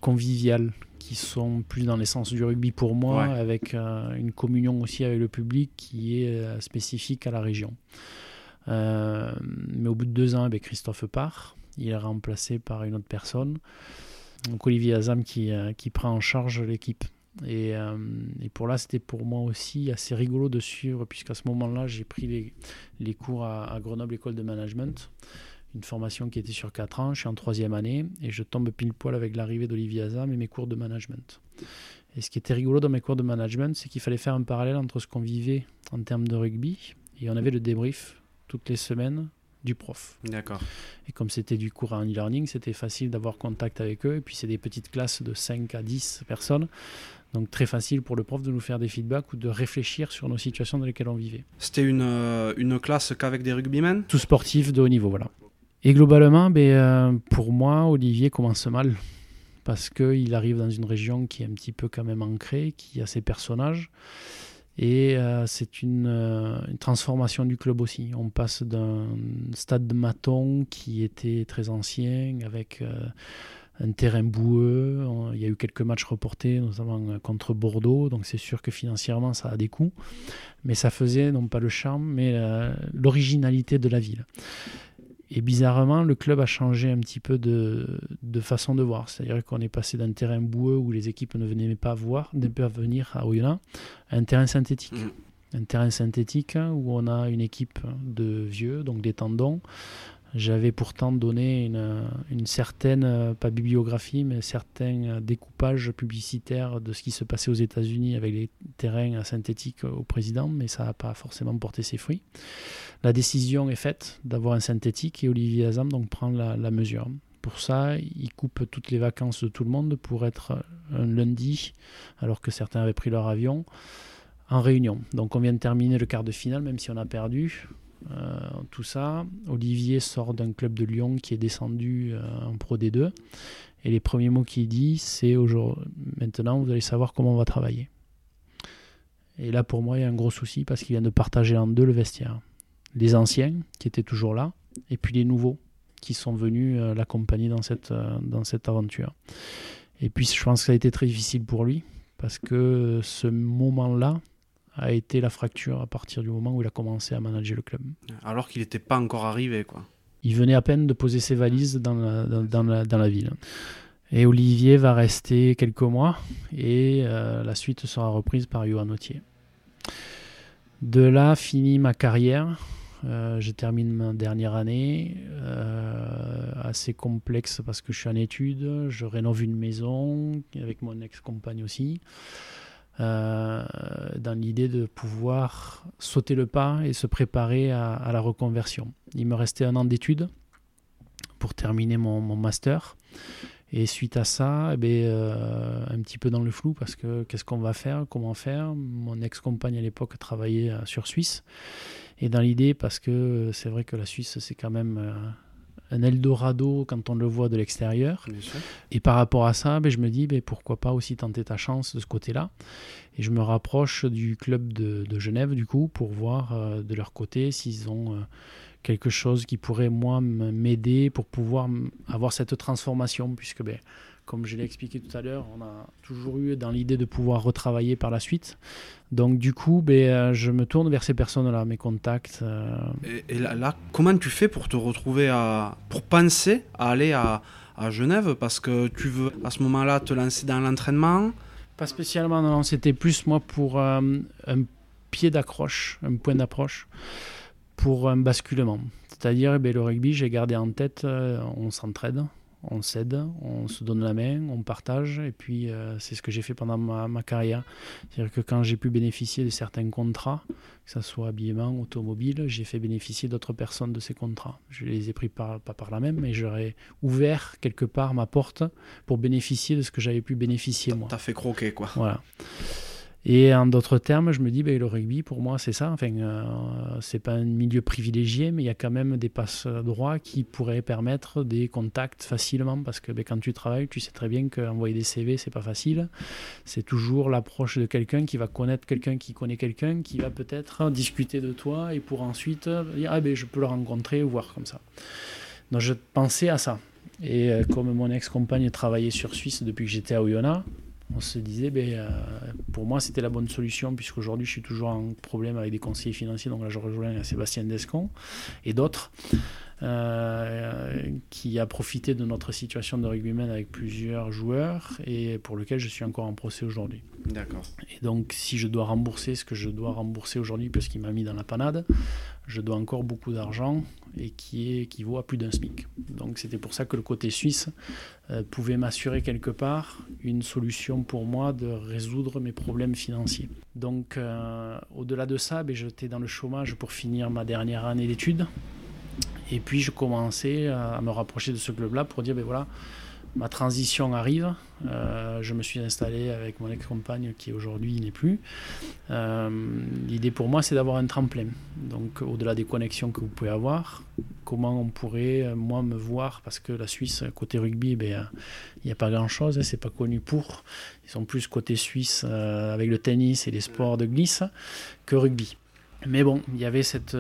conviviales, qui sont plus dans l'essence du rugby pour moi, Ouais. avec une communion aussi avec le public qui est spécifique à la région. Mais au bout de deux ans, eh bien, Christophe part. Il est remplacé par une autre personne. Donc Olivier Azam qui, euh, qui prend en charge l'équipe. Et, euh, et pour là, c'était pour moi aussi assez rigolo de suivre, puisqu'à ce moment-là, j'ai pris les, les cours à, à Grenoble École de Management, une formation qui était sur 4 ans. Je suis en troisième année et je tombe pile poil avec l'arrivée d'Olivier Azam et mes cours de management. Et ce qui était rigolo dans mes cours de management, c'est qu'il fallait faire un parallèle entre ce qu'on vivait en termes de rugby et on avait le débrief toutes les semaines du prof. D'accord. Et comme c'était du cours en e-learning, c'était facile d'avoir contact avec eux. Et puis c'est des petites classes de 5 à 10 personnes. Donc très facile pour le prof de nous faire des feedbacks ou de réfléchir sur nos situations dans lesquelles on vivait. C'était une, euh, une classe qu'avec des rugbymen? Tout sportif de haut niveau, voilà. Et globalement, ben, euh, pour moi, Olivier commence mal. Parce qu'il arrive dans une région qui est un petit peu quand même ancrée, qui a ses personnages. Et euh, c'est une, euh, une transformation du club aussi. On passe d'un stade de Maton qui était très ancien, avec euh, un terrain boueux. Il y a eu quelques matchs reportés, notamment contre Bordeaux. Donc c'est sûr que financièrement, ça a des coûts. Mais ça faisait non pas le charme, mais l'originalité de la ville. Et bizarrement, le club a changé un petit peu de, de façon de voir. C'est-à-dire qu'on est passé d'un terrain boueux où les équipes ne venaient pas voir, ne pas venir à Oyonnax, à un terrain synthétique. Mhm. Un terrain synthétique où on a une équipe de vieux, donc des tendons. J'avais pourtant donné une, certaine, euh, pas bibliographie, mais certains euh, découpages publicitaires de ce qui se passait aux États-Unis avec les terrains synthétiques au président, mais ça n'a pas forcément porté ses fruits. La décision est faite d'avoir un synthétique et Olivier Azam donc prend la mesure. Pour ça, il coupe toutes les vacances de tout le monde pour être un lundi, alors que certains avaient pris leur avion, en réunion. Donc on vient de terminer le quart de finale, même si on a perdu. Euh, tout ça, Olivier sort d'un club de Lyon qui est descendu euh, en Pro D2. Et les premiers mots qu'il dit, c'est maintenant vous allez savoir comment on va travailler. Et là, pour moi, il y a un gros souci parce qu'il vient de partager en deux le vestiaire. Les anciens qui étaient toujours là, et puis les nouveaux qui sont venus euh, l'accompagner dans cette, dans cette aventure. Et puis, je pense que ça a été très difficile pour lui parce que ce moment-là a été la fracture à partir du moment où il a commencé à manager le club. Alors qu'il n'était pas encore arrivé, quoi. Il venait à peine de poser ses valises dans la, dans, dans la, dans la ville. Et Olivier va rester quelques mois et euh, la suite sera reprise par Johan Autier. De là finit ma carrière. Euh, je termine ma dernière année euh, assez complexe parce que je suis en études, je rénove une maison avec mon ex-compagne aussi. Euh, dans l'idée de pouvoir sauter le pas et se préparer à, la reconversion. Il me restait un an d'études pour terminer mon, master. Et suite à ça, eh ben, euh, un petit peu dans le flou parce que qu'est-ce qu'on va faire, comment faire? Mon ex-compagne à l'époque travaillait euh, sur Suisse. Et dans l'idée, parce que c'est vrai que la Suisse, c'est quand même un Eldorado quand on le voit de l'extérieur. Et par rapport à ça, ben, je me dis ben, pourquoi pas aussi tenter ta chance de ce côté-là. Et je me rapproche du club de, Genève du coup pour voir euh, de leur côté s'ils ont euh, quelque chose qui pourrait moi m'aider pour pouvoir avoir cette transformation puisque ben, comme je l'ai expliqué tout à l'heure, on a toujours eu dans l'idée de pouvoir retravailler par la suite. Donc du coup, ben, euh, je me tourne vers ces personnes-là, mes contacts. Euh. Et, là, comment tu fais pour te retrouver à... pour penser à aller à, Genève? Parce que tu veux à ce moment-là te lancer dans l'entraînement? Pas spécialement, non. C'était plus moi pour euh, un pied d'accroche, un point d'approche pour un basculement. C'est-à-dire, eh ben, le rugby, j'ai gardé en tête, on s'entraide, on s'aide, on se donne la main, on partage, et puis euh, c'est ce que j'ai fait pendant ma, carrière. C'est-à-dire que quand j'ai pu bénéficier de certains contrats, que ce soit habillement, automobile, j'ai fait bénéficier d'autres personnes de ces contrats. Je les ai pris pas par la même, mais j'aurais ouvert quelque part ma porte pour bénéficier de ce que j'avais pu bénéficier moi. T'as fait croquer quoi. Voilà. Et en d'autres termes, je me dis, ben, le rugby, pour moi, c'est ça. Enfin, euh, c'est pas un milieu privilégié, mais il y a quand même des passes droits qui pourraient permettre des contacts facilement. Parce que ben, quand tu travailles, tu sais très bien qu'envoyer des CV, c'est pas facile. C'est toujours l'approche de quelqu'un qui va connaître quelqu'un qui connaît quelqu'un, qui va peut-être discuter de toi et pour ensuite dire, ah ben, je peux le rencontrer ou voir comme ça. Donc, je pensais à ça. Et euh, comme mon ex-compagne travaillait sur Suisse depuis que j'étais à Oyonnax, on se disait, ben, euh, pour moi, c'était la bonne solution, puisqu'aujourd'hui, je suis toujours en problème avec des conseillers financiers. Donc là, je rejoins Sébastien Descon et d'autres, euh, qui a profité de notre situation de rugbyman avec plusieurs joueurs et pour lequel je suis encore en procès aujourd'hui. D'accord. Et donc, si je dois rembourser ce que je dois rembourser aujourd'hui, puisqu'il m'a mis dans la panade, je dois encore beaucoup d'argent et qui, est, qui vaut à plus d'un SMIC. Donc c'était pour ça que le côté suisse euh, pouvait m'assurer quelque part une solution pour moi de résoudre mes problèmes financiers. Donc euh, au-delà de ça, ben, j'étais dans le chômage pour finir ma dernière année d'études. Et puis je commençais à me rapprocher de ce club-là pour dire, ben voilà, ma transition arrive. Euh, je me suis installé avec mon ex-compagne qui aujourd'hui n'est plus. Euh, l'idée pour moi, c'est d'avoir un tremplin. Donc, au-delà des connexions que vous pouvez avoir, comment on pourrait, euh, moi, me voir? Parce que la Suisse, côté rugby, ben, il n'y a pas grand-chose. Hein, c'est pas connu pour. Ils sont plus côté suisse avec le tennis et les sports de glisse que rugby. Mais bon, il y avait cette,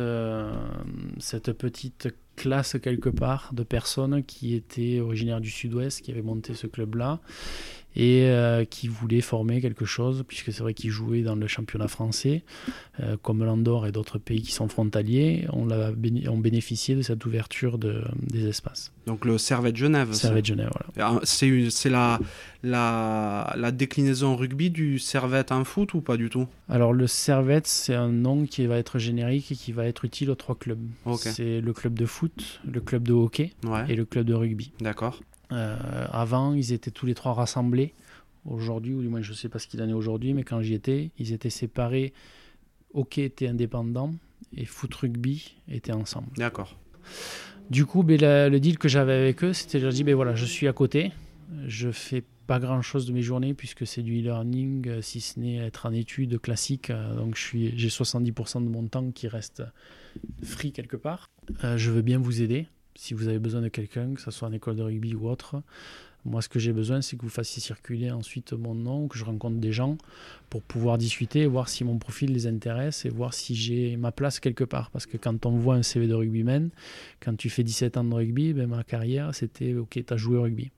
cette petite classe quelque part de personnes qui étaient originaires du sud-ouest, qui avaient monté ce club-là et euh, qui voulaient former quelque chose, puisque c'est vrai qu'ils jouaient dans le championnat français, euh, comme l'Andorre et d'autres pays qui sont frontaliers, on ont bénéficié de cette ouverture de, des espaces. Donc le Servette Genève. Servette Genève, voilà. Ah, c'est la, la, la, déclinaison rugby du Servette en foot ou pas du tout? Alors le Servette, c'est un nom qui va être générique et qui va être utile aux trois clubs. C'est le club de foot, le club de hockey et le club de rugby. D'accord. Euh, avant, ils étaient tous les trois rassemblés. Aujourd'hui, ou du moins je ne sais pas ce qu'il en est aujourd'hui, mais quand j'y étais, ils étaient séparés. Hockey était indépendant et foot rugby étaient ensemble. D'accord. Du coup, ben, le deal que j'avais avec eux, c'était je dis ben voilà, je suis à côté, je fais pas grand chose de mes journées puisque c'est du e-learning, euh, si ce n'est être en études classiques. Euh, donc j'ai 70% de mon temps qui reste free quelque part. je veux bien vous aider si vous avez besoin de quelqu'un, que ce soit en école de rugby ou autre, moi, ce que j'ai besoin, c'est que vous fassiez circuler ensuite mon nom, que je rencontre des gens pour pouvoir discuter, voir si mon profil les intéresse et voir si j'ai ma place quelque part. Parce que quand on voit un CV de rugbyman, quand tu fais 17 ans de rugby, ben, ma carrière, c'était OK, tu as joué au rugby.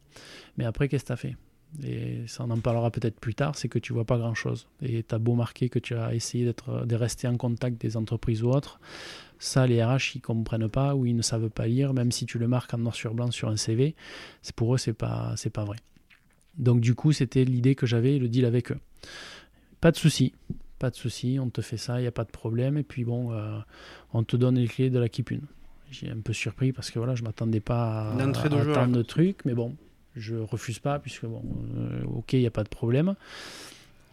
Mais après, qu'est-ce que tu as fait? Et ça on en parlera peut-être plus tard, c'est que tu vois pas grand-chose. Et tu as beau marquer que tu as essayé de rester en contact des entreprises ou autres, ça, les RH, ils comprennent pas ou ils ne savent pas lire, même si tu le marques en noir sur blanc sur un CV. C'est pour eux, c'est pas, c'est pas vrai. Donc du coup, c'était l'idée que j'avais, le deal avec eux. Pas de souci, pas de souci, on te fait ça, il n'y a pas de problème. Et puis bon, euh, on te donne les clés de la Kipune. J'ai un peu surpris parce que voilà, je m'attendais pas à, de tant de trucs, mais bon, je refuse pas puisque bon, euh, ok, il n'y a pas de problème.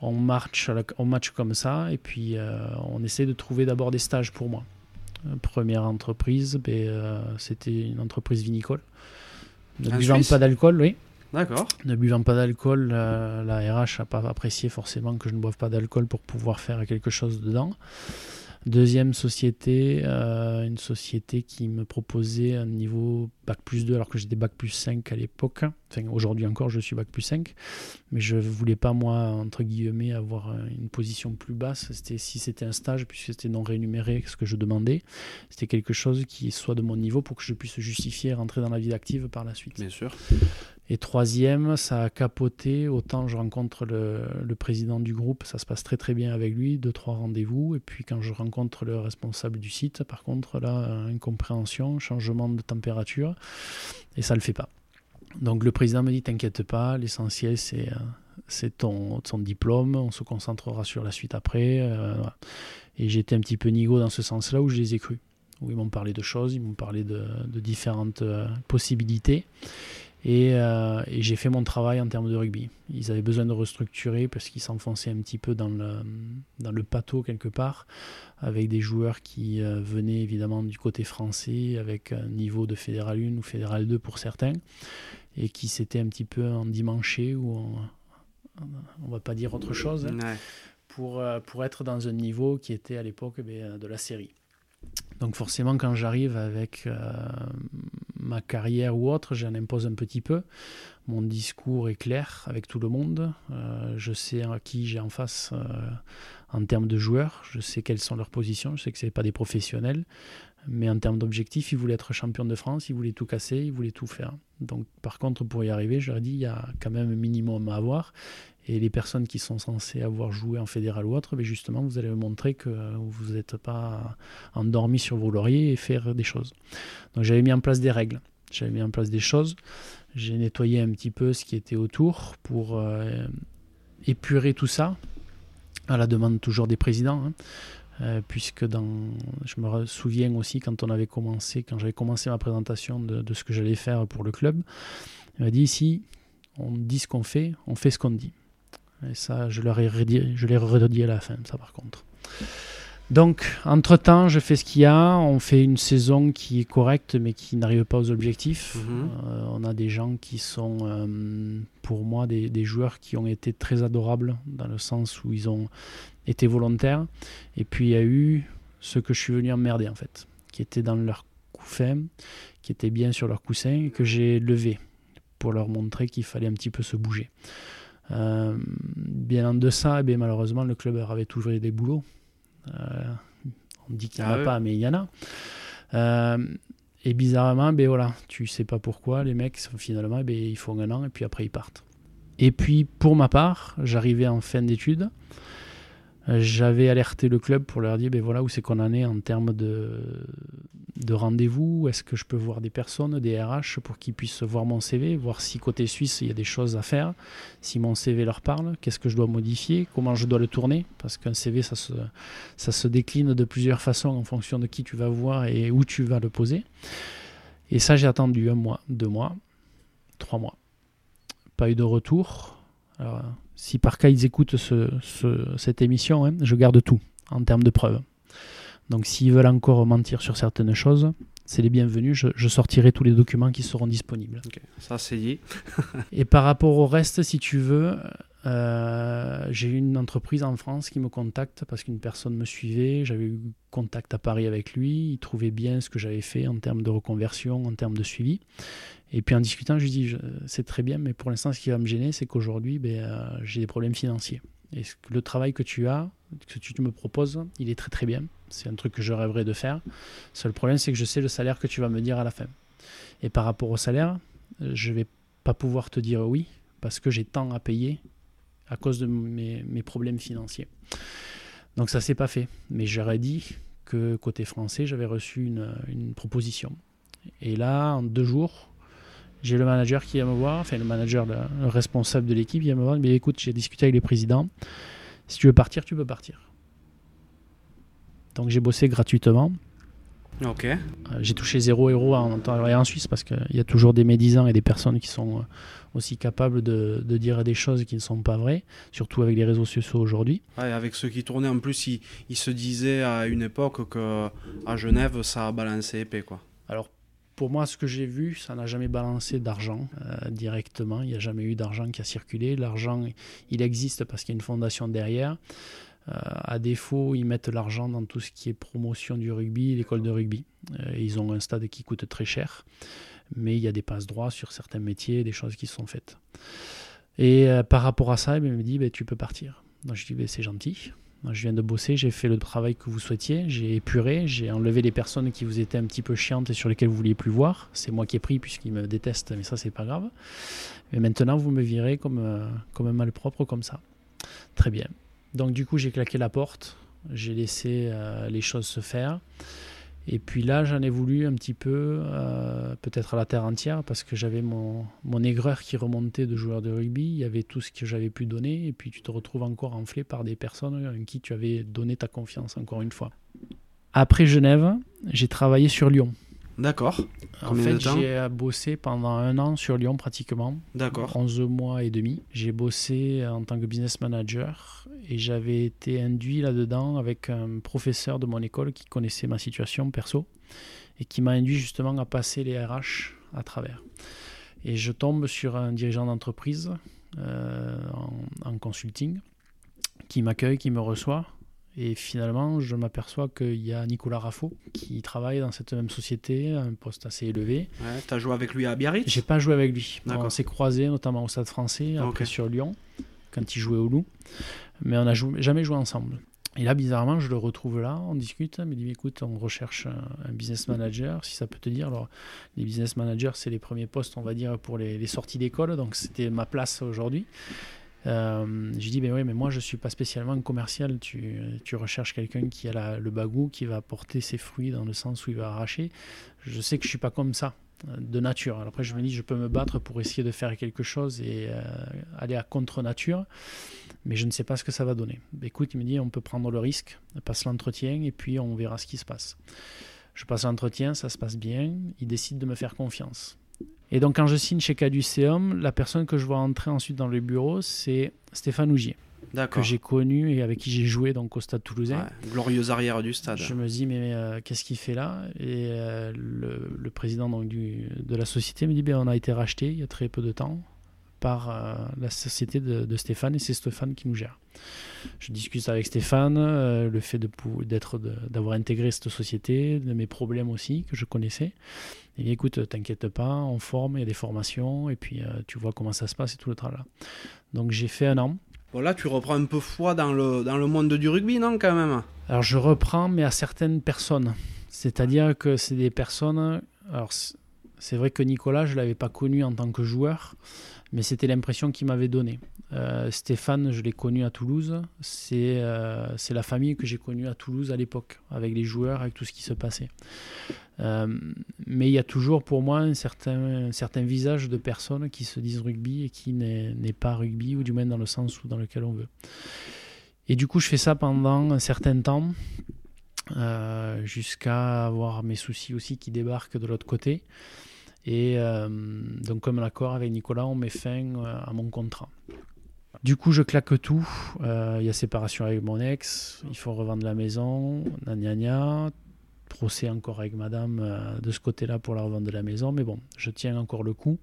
On marche, on match comme ça et puis euh, on essaie de trouver d'abord des stages pour moi. Euh, première entreprise, ben, euh, c'était une entreprise vinicole. Ne buvant Suisse pas d'alcool, oui. D'accord. Ne buvant pas d'alcool, euh, la RH n'a pas apprécié forcément que je ne boive pas d'alcool pour pouvoir faire quelque chose dedans. Deuxième société, euh, une société qui me proposait un niveau bac plus 2 alors que j'étais bac plus 5 à l'époque. Enfin, aujourd'hui encore, je suis bac plus 5. Mais je voulais pas, moi, entre guillemets, avoir une position plus basse. C'était, si c'était un stage, puisque c'était non rémunéré, ce que je demandais, c'était quelque chose qui soit de mon niveau pour que je puisse justifier rentrer dans la vie active par la suite. Bien sûr. Et troisième, ça a capoté. Autant je rencontre le, président du groupe, ça se passe très très bien avec lui, deux trois rendez-vous. Et puis quand je rencontre le responsable du site, par contre là, incompréhension, changement de température, et ça le fait pas. Donc le président me dit t'inquiète pas, l'essentiel c'est c'est ton, ton diplôme, on se concentrera sur la suite après. euh. Et j'étais un petit peu nigo dans ce sens-là où je les ai crus. Où ils m'ont parlé de choses, ils m'ont parlé de, de différentes euh, possibilités. Et, euh, et j'ai fait mon travail en termes de rugby. Ils avaient besoin de restructurer parce qu'ils s'enfonçaient un petit peu dans le, dans le pâteau quelque part, avec des joueurs qui euh, venaient évidemment du côté français, avec un niveau de Fédéral 1 ou Fédéral 2 pour certains, et qui s'étaient un petit peu endimanchés ou en- on va pas dire autre chose, hein, Ouais. pour, euh, pour être dans un niveau qui était à l'époque ben, de la série. Donc forcément, quand j'arrive avec euh, ma carrière ou autre, j'en impose un petit peu. Mon discours est clair avec tout le monde. Euh, je sais à qui j'ai en face euh, en termes de joueurs. Je sais quelles sont leurs positions. Je sais que ce pas des professionnels. Mais en termes d'objectifs, ils voulaient être champion de France, ils voulaient tout casser, ils voulaient tout faire. Donc par contre, pour y arriver, je leur ai dit, il y a quand même un minimum à avoir. Et les personnes qui sont censées avoir joué en fédéral ou autre, mais justement, vous allez montrer que vous n'êtes pas endormi sur vos lauriers et faire des choses. Donc j'avais mis en place des règles, j'avais mis en place des choses. J'ai nettoyé un petit peu ce qui était autour pour euh, épurer tout ça, à la demande toujours des présidents. hein. Euh, puisque dans, je me souviens aussi quand on avait commencé, quand j'avais commencé ma présentation de, de ce que j'allais faire pour le club, il m'a dit ici, on dit ce qu'on fait, on fait ce qu'on dit. Et ça, je leur ai redit, je l'ai redit à la fin, ça par contre. Donc, entre-temps, je fais ce qu'il y a. On fait une saison qui est correcte, mais qui n'arrive pas aux objectifs. Mhm. Euh, on a des gens qui sont, euh, pour moi, des, des joueurs qui ont été très adorables, dans le sens où ils ont été volontaires. Et puis, il y a eu ceux que je suis venu emmerder, en fait, qui étaient dans leur coussin, qui étaient bien sur leur coussin, et que j'ai levé pour leur montrer qu'il fallait un petit peu se bouger. Euh, bien en deçà, eh bien, malheureusement, le club avait toujours des boulots. Euh, on dit qu'il n'y en Ah a ouais. pas, mais il y en a. Euh, et bizarrement, ben voilà, tu sais pas pourquoi, les mecs, finalement, ben, ils font un an et puis après ils partent. Et puis pour ma part, j'arrivais en fin d'études. J'avais alerté le club pour leur dire ben voilà où c'est qu'on en est en termes de, de rendez-vous. Est-ce que je peux voir des personnes, des RH, pour qu'ils puissent voir mon CV, voir si côté suisse il y a des choses à faire, si mon CV leur parle, qu'est-ce que je dois modifier, comment je dois le tourner, parce qu'un CV ça se décline de plusieurs façons en fonction de qui tu vas voir et où tu vas le poser. Et ça, j'ai attendu un mois, deux mois, trois mois. Pas eu de retour. Alors, si par cas ils écoutent ce- ce- cette émission, hein, je garde tout en termes de preuves. Donc s'ils veulent encore mentir sur certaines choses, c'est les bienvenus. Je, je sortirai tous les documents qui seront disponibles. Ça, c'est dit. Et par rapport au reste, si tu veux, euh, j'ai une entreprise en France qui me contacte parce qu'une personne me suivait. J'avais eu contact à Paris avec lui. Il trouvait bien ce que j'avais fait en termes de reconversion, en termes de suivi. Et puis en discutant, je lui dis c'est très bien, mais pour l'instant, ce qui va me gêner, c'est qu'aujourd'hui, ben, euh, j'ai des problèmes financiers. Et le travail que tu as, que tu me proposes, il est très très bien. C'est un truc que je rêverais de faire. Seul problème, c'est que je sais le salaire que tu vas me dire à la fin. Et par rapport au salaire, je vais pas pouvoir te dire oui parce que j'ai tant à payer à cause de mes, mes problèmes financiers. Donc ça s'est pas fait. Mais j'aurais dit que côté français, j'avais reçu une, une proposition. Et là, en deux jours, j'ai le manager qui vient me voir, enfin le manager, le, le responsable de l'équipe, vient me voir, mais écoute, j'ai discuté avec les présidents. Si tu veux partir, tu peux partir. Donc j'ai bossé gratuitement Ok. Euh, j'ai touché 0 euros en en Suisse parce qu'il y a toujours des médisants et des personnes qui sont euh, aussi capables de, de, dire des choses qui ne sont pas vraies, surtout avec les réseaux sociaux aujourd'hui. Ouais, avec ceux qui tournaient, en plus, ils, ils se disaient à une époque qu'à Genève, ça a balancé épais. Quoi. Pour moi, ce que j'ai vu, ça n'a jamais balancé d'argent euh, directement. Il n'y a jamais eu d'argent qui a circulé. L'argent, il existe parce qu'il y a une fondation derrière. Euh, à défaut, ils mettent l'argent dans tout ce qui est promotion du rugby, l'école de rugby. Euh, ils ont un stade qui coûte très cher, mais il y a des passes droits sur certains métiers, des choses qui sont faites. Et par rapport à ça, il me dit, ben, tu peux partir. Donc je dis, ben, c'est gentil. Je viens de bosser, j'ai fait le travail que vous souhaitiez, j'ai épuré, j'ai enlevé les personnes qui vous étaient un petit peu chiantes et sur lesquelles vous vouliez plus voir. C'est moi qui ai pris puisqu'ils me détestent, mais ça c'est pas grave. Mais maintenant vous me virez comme, comme un malpropre comme ça. Très bien. Donc du coup j'ai claqué la porte, j'ai laissé euh, les choses se faire. Et puis là, j'en ai voulu un petit peu, euh, peut-être à la terre entière, parce que j'avais mon, mon aigreur qui remontait de joueur de rugby, il y avait tout ce que j'avais pu donner, et puis tu te retrouves encore enflé par des personnes en qui tu avais donné ta confiance, encore une fois. Après Genève, j'ai travaillé sur Lyon. D'accord. En fait, j'ai bossé pendant un an sur Lyon pratiquement. D'accord. 11 mois et demi. J'ai bossé en tant que business manager et j'avais été induit là-dedans avec un professeur de mon école qui connaissait ma situation perso et qui m'a induit justement à passer les RH à travers. Et je tombe sur un dirigeant d'entreprise euh, en, en consulting qui m'accueille, qui me reçoit et finalement, je m'aperçois qu'il y a Nicolas Raffo qui travaille dans cette même société, un poste assez élevé. Ouais, tu as joué avec lui à Biarritz J'ai pas joué avec lui. On s'est croisés notamment au Stade français, après sur Lyon, quand il jouait au Loup. Mais on n'a jamais joué ensemble. Et là, bizarrement, je le retrouve là, on discute, il me dit écoute, on recherche un, business manager, si ça peut te dire. Alors, les business managers, c'est les premiers postes, on va dire, pour les, les sorties d'école, donc c'était ma place aujourd'hui. Euh, je dis, ben oui, mais moi je suis pas spécialement commercial. Tu, tu recherches quelqu'un qui a le bagou, qui va porter ses fruits dans le sens où il va arracher. Je sais que je suis pas comme ça de nature. Après, je me dis, je peux me battre pour essayer de faire quelque chose et euh, aller à contre-nature, mais je ne sais pas ce que ça va donner. Écoute, il me dit, on peut prendre le risque, passe l'entretien et puis on verra ce qui se passe. Je passe l'entretien, ça se passe bien, il décide de me faire confiance. Et donc, quand je signe chez Caduceum, la personne que je vois entrer ensuite dans le bureau, c'est Stéphane Ougier. Que j'ai connu et avec qui j'ai joué donc, au stade toulousain. Ouais, glorieuse arrière du stade. Je me dis, mais euh, qu'est-ce qu'il fait là? Et euh, le, président donc, du, de la société me dit, ben, on a été racheté il y a très peu de temps par euh, la société de, Stéphane et c'est Stéphane qui nous gère. Je discute avec Stéphane, le fait d'avoir intégré cette société, de mes problèmes aussi que je connaissais. Et écoute, t'inquiète pas, on forme, il y a des formations, et puis euh, tu vois comment ça se passe et tout le travail. Donc j'ai fait un an. Bon là, tu reprends un peu foi dans le, dans le monde du rugby, non, quand même? Alors je reprends, mais à certaines personnes. C'est-à-dire que c'est des personnes... Alors c'est vrai que Nicolas, je ne l'avais pas connu en tant que joueur, mais c'était l'impression qu'il m'avait donnée. Euh, Stéphane, je l'ai connu à Toulouse. C'est euh, la famille que j'ai connue à Toulouse à l'époque, avec les joueurs, avec tout ce qui se passait. Euh, mais il y a toujours pour moi un certain, certain visage de personnes qui se disent rugby et qui n'est pas rugby, ou du moins dans le sens dans lequel on veut. Et du coup, je fais ça pendant un certain temps, jusqu'à avoir mes soucis aussi qui débarquent de l'autre côté. Et euh, donc, comme l'accord avec Nicolas, on met fin à mon contrat. Du coup, je claque tout. Il y a séparation avec mon ex. Il faut revendre la maison. Gna, procès encore avec madame euh, de ce côté-là pour la revente de la maison, mais bon, je tiens encore le coup.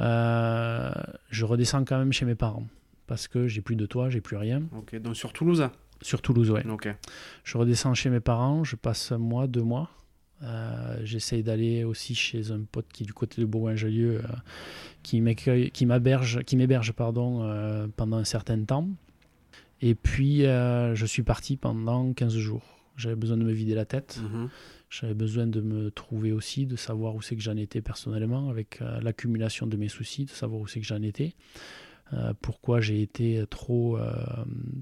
Euh, je redescends quand même chez mes parents parce que j'ai plus de toit, j'ai plus rien. Ok, donc sur Toulouse Sur Toulouse, ouais. Ok. Je redescends chez mes parents, je passe un mois, deux mois. Euh, j'essaye d'aller aussi chez un pote qui est du côté de Bourgoin-Jallieu, qui m'héberge, qui m'héberge pardon, pendant un certain temps. Et puis je suis parti pendant 15 jours. J'avais besoin de me vider la tête. Mhm. J'avais besoin de me trouver aussi, de savoir où c'est que j'en étais personnellement, avec euh, l'accumulation de mes soucis, de savoir où c'est que j'en étais. Euh, pourquoi j'ai été trop, euh,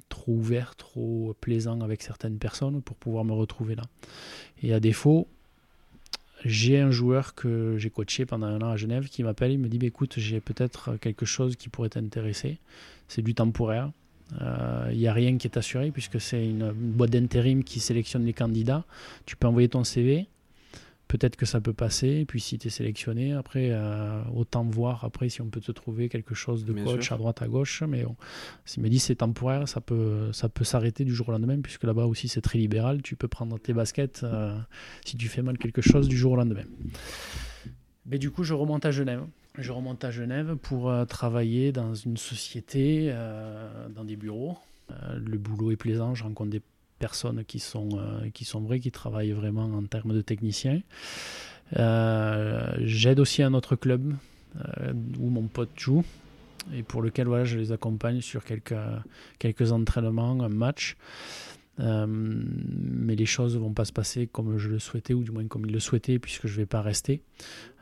trop ouvert, trop plaisant avec certaines personnes pour pouvoir me retrouver là. Et à défaut, j'ai un joueur que j'ai coaché pendant un an à Genève qui m'appelle, il me dit bah, écoute, j'ai peut-être quelque chose qui pourrait t'intéresser. C'est du temporaire. Il euh, n'y a rien qui est assuré puisque c'est une, boîte d'intérim qui sélectionne les candidats. Tu peux envoyer ton CV peut-être que ça peut passer. Et puis si tu es sélectionné, après, euh, autant voir après si on peut te trouver quelque chose de coach à droite, à gauche. Mais bon, s'il me dit c'est temporaire, ça peut, ça peut s'arrêter du jour au lendemain, puisque là-bas aussi c'est très libéral. Tu peux prendre tes baskets euh, si tu fais mal quelque chose du jour au lendemain. Mais du coup, je remonte à Genève. Je remonte à Genève pour euh, travailler dans une société, dans des bureaux. le boulot est plaisant, je rencontre des personnes qui sont, euh, qui sont vraies, qui travaillent vraiment en termes de techniciens. Euh, j'aide aussi un autre club euh, où mon pote joue et pour lequel voilà, je les accompagne sur quelques, quelques entraînements, un match. Euh, mais les choses ne vont pas se passer comme je le souhaitais, ou du moins comme il le souhaitait, puisque je ne vais pas rester.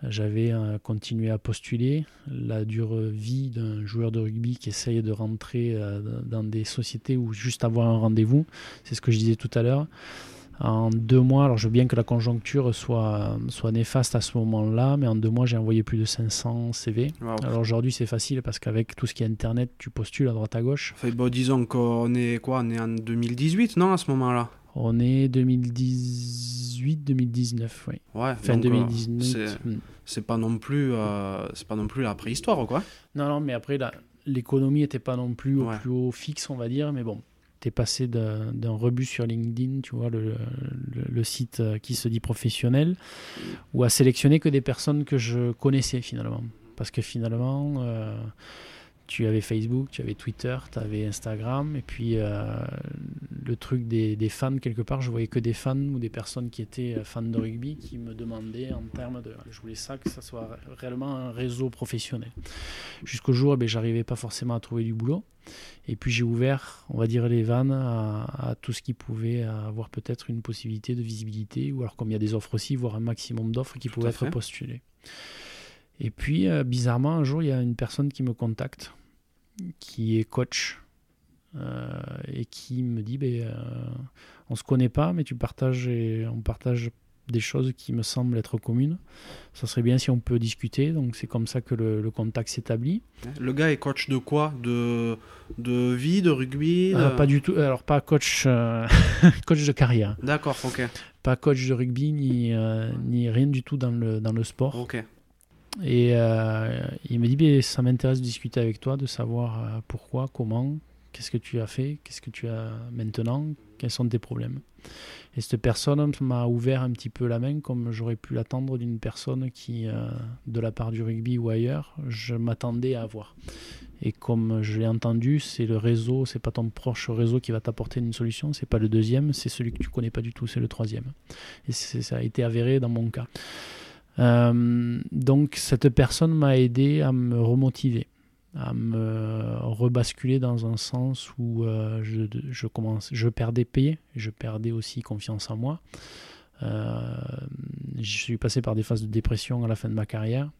J'avais euh, continué à postuler. La dure vie d'un joueur de rugby qui essaye de rentrer euh, dans des sociétés ou juste avoir un rendez-vous, c'est ce que je disais tout à l'heure en deux mois, alors je veux bien que la conjoncture soit, soit néfaste à ce moment-là, mais en deux mois, j'ai envoyé plus de 500 CV. Alors aujourd'hui, c'est facile parce qu'avec tout ce qui est Internet, tu postules à droite à gauche. Bon, disons qu'on est quoi On est en 2018, non, à ce moment-là? On est 2018-2019, oui. Ouais, fin 2019. Euh, hmm. c'est pas non plus, euh, c'est pas non plus la préhistoire, quoi. Non, non, mais après, l'économie n'était pas non plus au plus haut fixe, on va dire, mais bon passé d'un rebut sur LinkedIn, tu vois, le, site euh, qui se dit professionnel, ou à sélectionner que des personnes que je connaissais finalement. Parce que finalement, euh, tu avais Facebook, tu avais Twitter, tu avais Instagram, et puis euh, le truc des, des, fans, quelque part, je voyais que des fans ou des personnes qui étaient fans de rugby qui me demandaient en termes de. Je voulais ça, que ça soit réellement un réseau professionnel. Jusqu'au jour, eh j'arrivais pas forcément à trouver du boulot. Et puis j'ai ouvert, on va dire, les vannes à, tout ce qui pouvait avoir peut-être une possibilité de visibilité, ou alors comme il y a des offres aussi, voir un maximum d'offres qui pouvaient être postulées. Et puis, euh, bizarrement, un jour, il y a une personne qui me contacte, qui est coach, euh, et qui me dit, ben, euh, on se connaît pas, mais tu partages, et on partage des choses qui me semblent être communes. Ça serait bien si on peut discuter. Donc c'est comme ça que le, contact s'établit. Le gars est coach de quoi? De, de vie, de rugby euh, Pas du tout. Alors pas coach, euh, coach de carrière. D'accord, ok. Pas coach de rugby ni, euh, ni rien du tout dans le, dans le sport. Ok. Et il me dit, ben, ça m'intéresse de discuter avec toi, de savoir pourquoi, comment, qu'est-ce que tu as fait, qu'est-ce que tu as maintenant, quels sont tes problèmes. Et cette personne m'a ouvert un petit peu la main comme j'aurais pu l'attendre d'une personne qui, euh, de la part du rugby ou ailleurs, je m'attendais à avoir. Et comme je l'ai entendu, c'est le réseau, c'est pas ton proche réseau qui va t'apporter une solution, c'est pas le deuxième, c'est celui que tu connais pas du tout, c'est le troisième. Et ça a été avéré dans mon cas. Euh, donc cette personne m'a aidé à me remotiver à me rebasculer dans un sens où euh, je, je, commence, je perdais paix, je perdais aussi confiance en moi. Euh, je suis passé par des phases de dépression à la fin de ma carrière,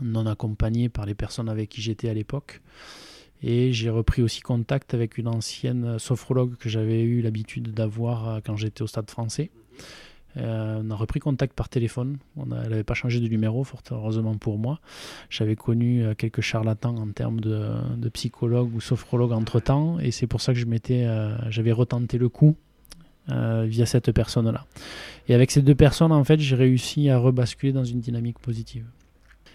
non accompagné par les personnes avec qui j'étais à l'époque. Et j'ai repris aussi contact avec une ancienne sophrologue que j'avais eu l'habitude d'avoir quand j'étais au stade français. Euh, on a repris contact par téléphone. On elle n'avait pas changé de numéro, fort heureusement pour moi. J'avais connu euh, quelques charlatans en termes de, psychologue ou sophrologue entre temps, et c'est pour ça que je m'étais, euh, j'avais retenté le coup via cette personne-là. Et avec ces deux personnes, en fait, j'ai réussi à rebasculer dans une dynamique positive.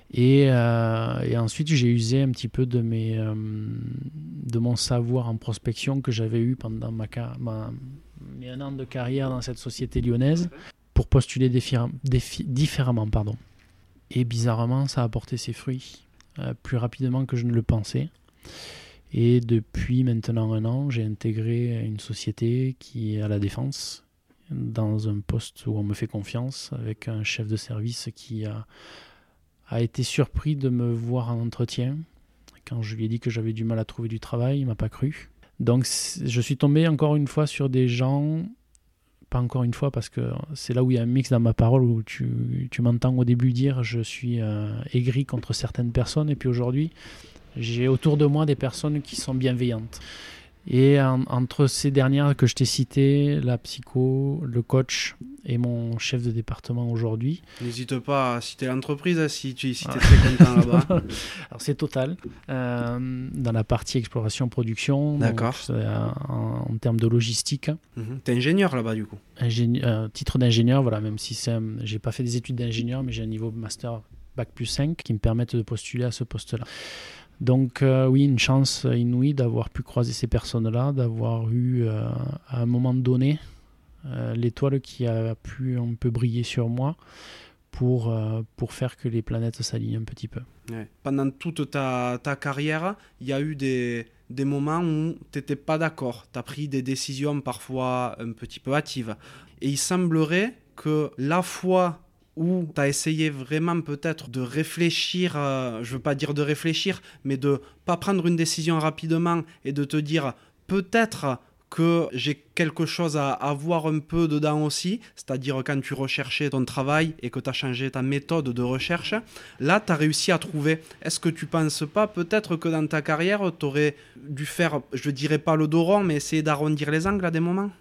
Et, et ensuite, j'ai usé un petit peu de, mes, de mon savoir en prospection que j'avais eu pendant ma, ma, un an de carrière dans cette société lyonnaise pour postuler différemment. Pardon. Et bizarrement, ça a porté ses fruits euh, plus rapidement que je ne le pensais. Et depuis maintenant un an, j'ai intégré une société qui est à la défense, dans un poste où on me fait confiance, avec un chef de service qui a, a été surpris de me voir en entretien. Quand je lui ai dit que j'avais du mal à trouver du travail, il m'a pas cru. Donc je suis tombé encore une fois sur des gens, pas encore une fois parce que c'est là où il y a un mix dans ma parole où tu, m'entends au début dire je suis euh, aigri contre certaines personnes et puis aujourd'hui j'ai autour de moi des personnes qui sont bienveillantes. Et entre ces dernières que je t'ai citées, la psycho, le coach et mon chef de département aujourd'hui. N'hésite pas à citer l'entreprise hein, si tu si es très content là-bas. Alors c'est Total, euh, dans la partie exploration-production. D'accord. En, en, termes de logistique. Mhm. Tu es ingénieur là-bas du coup Ingénieur, titre d'ingénieur, voilà, même si j'ai pas fait des études d'ingénieur, mais j'ai un niveau master Bac plus 5 qui me permettent de postuler à ce poste-là. Donc euh, oui, une chance inouïe d'avoir pu croiser ces personnes-là, d'avoir eu euh, à un moment donné euh, l'étoile qui a pu un peu briller sur moi pour, pour faire que les planètes s'alignent un petit peu. Pendant toute ta, ta carrière, il y a eu des, des moments où tu n'étais pas d'accord, tu as pris des décisions parfois un petit peu hâtives. Et il semblerait que la foi où tu as essayé vraiment peut-être de réfléchir, euh, je veux pas dire de réfléchir, mais de pas prendre une décision rapidement et de te dire peut-être que j'ai quelque chose à, avoir un peu dedans aussi, c'est-à-dire quand tu recherchais ton travail et que tu as changé ta méthode de recherche, là tu as réussi à trouver. Est-ce que tu penses pas peut-être que dans ta carrière, tu aurais dû faire, je dirais pas le dos mais essayer d'arrondir les angles à des moments?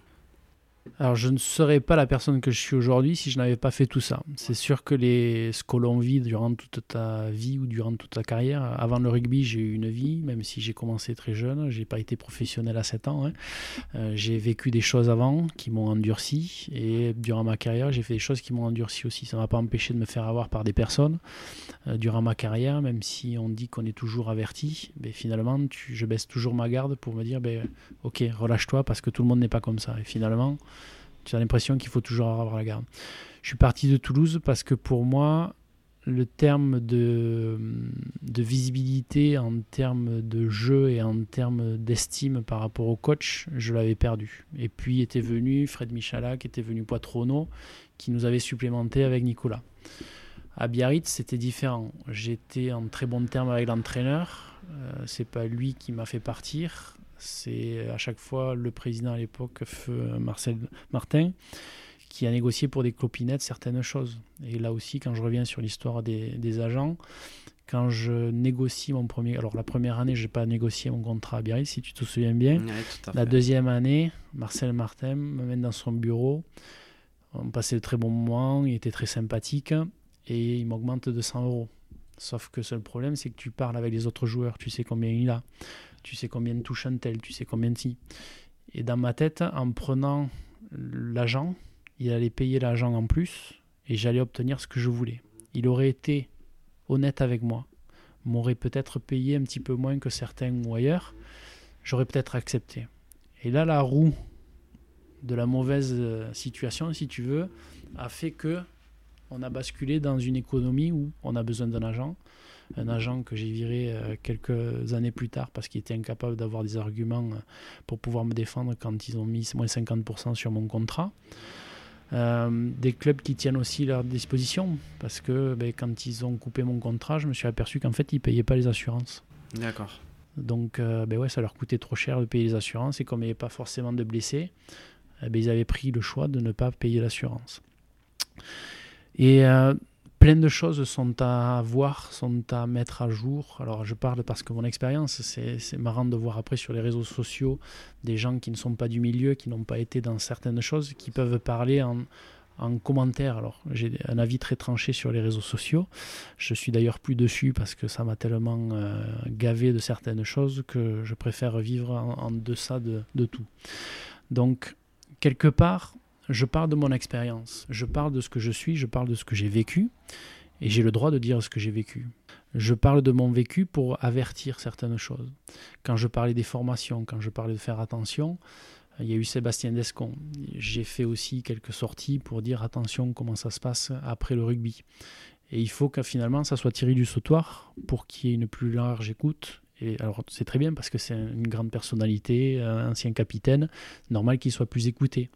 Alors, je ne serais pas la personne que je suis aujourd'hui si je n'avais pas fait tout ça. C'est sûr que les, ce que l'on vit durant toute ta vie ou durant toute ta carrière, avant le rugby, j'ai eu une vie, même si j'ai commencé très jeune, j'ai pas été professionnel à 7 ans. Hein. Euh, j'ai vécu des choses avant qui m'ont endurci et durant ma carrière, j'ai fait des choses qui m'ont endurci aussi. Ça ne m'a pas empêché de me faire avoir par des personnes euh, durant ma carrière, même si on dit qu'on est toujours averti. Mais finalement, je baisse toujours ma garde pour me dire ben, Ok, relâche-toi parce que tout le monde n'est pas comme ça. Et finalement, as l'impression qu'il faut toujours avoir la garde. Je suis parti de Toulouse parce que pour moi, le terme de, de visibilité en termes de jeu et en termes d'estime par rapport au coach, je l'avais perdu. Et puis était venu Fred Michalak, était venu Poitrono, qui nous avait supplémenté avec Nicolas. À Biarritz, c'était différent. J'étais en très bon terme avec l'entraîneur. Euh, c'est pas lui qui m'a fait partir. C'est à chaque fois le président à l'époque, Feu Marcel Martin, qui a négocié pour des clopinettes certaines choses. Et là aussi, quand je reviens sur l'histoire des, agents, quand je négocie mon premier. Alors, la première année, je n'ai pas négocié mon contrat à Biarritz, si tu te souviens bien. la deuxième année, Marcel Martin me mène dans son bureau. On passait de très bons moments, il était très sympathique et il m'augmente de 100 euros. Sauf que seul problème, c'est que tu parles avec les autres joueurs, tu sais combien il a tu sais combien de touche un tel, tu sais combien de si. Et dans ma tête, en prenant l'agent, il allait payer l'agent en plus et j'allais obtenir ce que je voulais. Il aurait été honnête avec moi, m'aurait peut-être payé un petit peu moins que certains ou ailleurs, j'aurais peut-être accepté. Et là, la roue de la mauvaise euh, situation, si tu veux, a fait que on a basculé dans une économie où on a besoin d'un agent, un agent que j'ai viré euh, quelques années plus tard parce qu'il était incapable d'avoir des arguments euh, pour pouvoir me défendre quand ils ont mis moins 50% sur mon contrat. Euh, des clubs qui tiennent aussi leur disposition parce que ben, quand ils ont coupé mon contrat, je me suis aperçu qu'en fait ils ne payaient pas les assurances. D'accord. Donc ben ouais, ça leur coûtait trop cher de payer les assurances et comme il n'y avait pas forcément de blessés, eh ben, ils avaient pris le choix de ne pas payer l'assurance. Et plein de choses sont à voir, sont à mettre à jour. Alors je parle parce que mon expérience, c'est marrant de voir après sur les réseaux sociaux des gens qui ne sont pas du milieu, qui n'ont pas été dans certaines choses, qui peuvent parler en, commentaire. Alors j'ai un avis très tranché sur les réseaux sociaux. Je suis d'ailleurs plus dessus parce que ça m'a tellement euh, gavé de certaines choses que je préfère vivre en, deçà de, de tout. Donc quelque part, je parle de mon expérience, je parle de ce que je suis, je parle de ce que j'ai vécu, et j'ai le droit de dire ce que j'ai vécu. Je parle de mon vécu pour avertir certaines choses. Quand je parlais des formations, quand je parlais de faire attention, il y a eu Sébastien Descon. J'ai fait aussi quelques sorties pour dire attention comment ça se passe après le rugby. Et il faut que finalement ça soit tiré du sautoir pour qu'il y ait une plus large écoute. Et alors c'est très bien parce que c'est une grande personnalité, un ancien capitaine, normal qu'il soit plus écouté.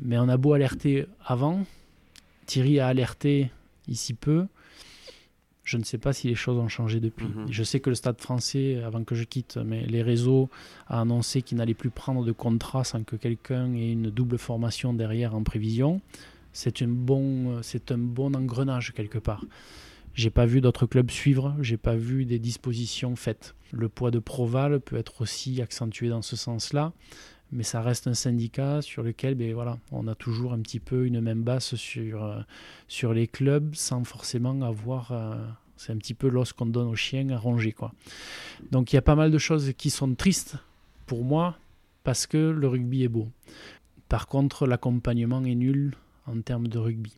Mais on a beau alerter avant, Thierry a alerté ici peu. Je ne sais pas si les choses ont changé depuis. Mhm. Je sais que le Stade français, avant que je quitte, mais les réseaux a annoncé qu'il n'allait plus prendre de contrat sans que quelqu'un ait une double formation derrière en prévision. C'est un bon, c'est un bon engrenage quelque part. J'ai pas vu d'autres clubs suivre, j'ai pas vu des dispositions faites. Le poids de Proval peut être aussi accentué dans ce sens-là, mais ça reste un syndicat sur lequel ben, voilà, on a toujours un petit peu une même basse sur, euh, sur les clubs sans forcément avoir. Euh, c'est un petit peu l'os qu'on donne aux chiens à ronger. Quoi. Donc il y a pas mal de choses qui sont tristes pour moi parce que le rugby est beau. Par contre, l'accompagnement est nul en termes de rugby.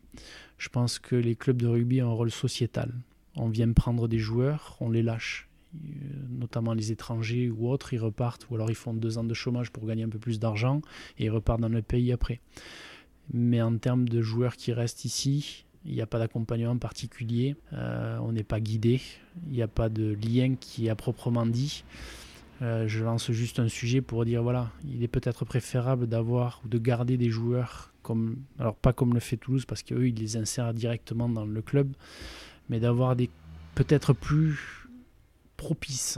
Je pense que les clubs de rugby ont un rôle sociétal. On vient prendre des joueurs, on les lâche. Euh, notamment les étrangers ou autres, ils repartent, ou alors ils font deux ans de chômage pour gagner un peu plus d'argent et ils repartent dans le pays après. Mais en termes de joueurs qui restent ici, il n'y a pas d'accompagnement particulier, euh, on n'est pas guidé, il n'y a pas de lien qui est à proprement dit. Euh, je lance juste un sujet pour dire voilà, il est peut-être préférable d'avoir ou de garder des joueurs comme, alors pas comme le fait Toulouse parce qu'eux ils les insèrent directement dans le club, mais d'avoir des peut-être plus propices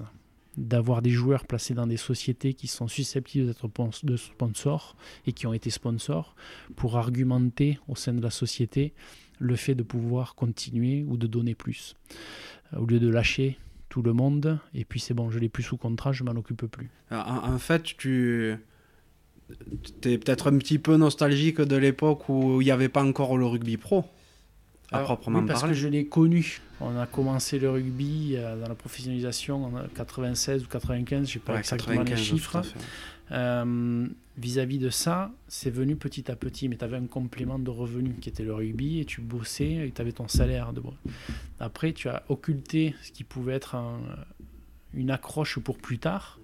d'avoir des joueurs placés dans des sociétés qui sont susceptibles d'être de sponsors et qui ont été sponsors pour argumenter au sein de la société le fait de pouvoir continuer ou de donner plus. Euh, au lieu de lâcher tout le monde, et puis c'est bon, je l'ai plus sous contrat, je m'en occupe plus. En, fait, tu es peut-être un petit peu nostalgique de l'époque où il n'y avait pas encore le rugby pro, à proprement oui, parce que je l'ai connu. On a commencé le rugby euh, dans la professionnalisation en 96 ou 95, je sais pas exactement les chiffres. Euh, vis-à-vis de ça, c'est venu petit à petit, mais tu avais un complément de revenus qui était le rugby et tu bossais et tu avais ton salaire. De... Après, tu as occulté ce qui pouvait être une accroche pour plus tard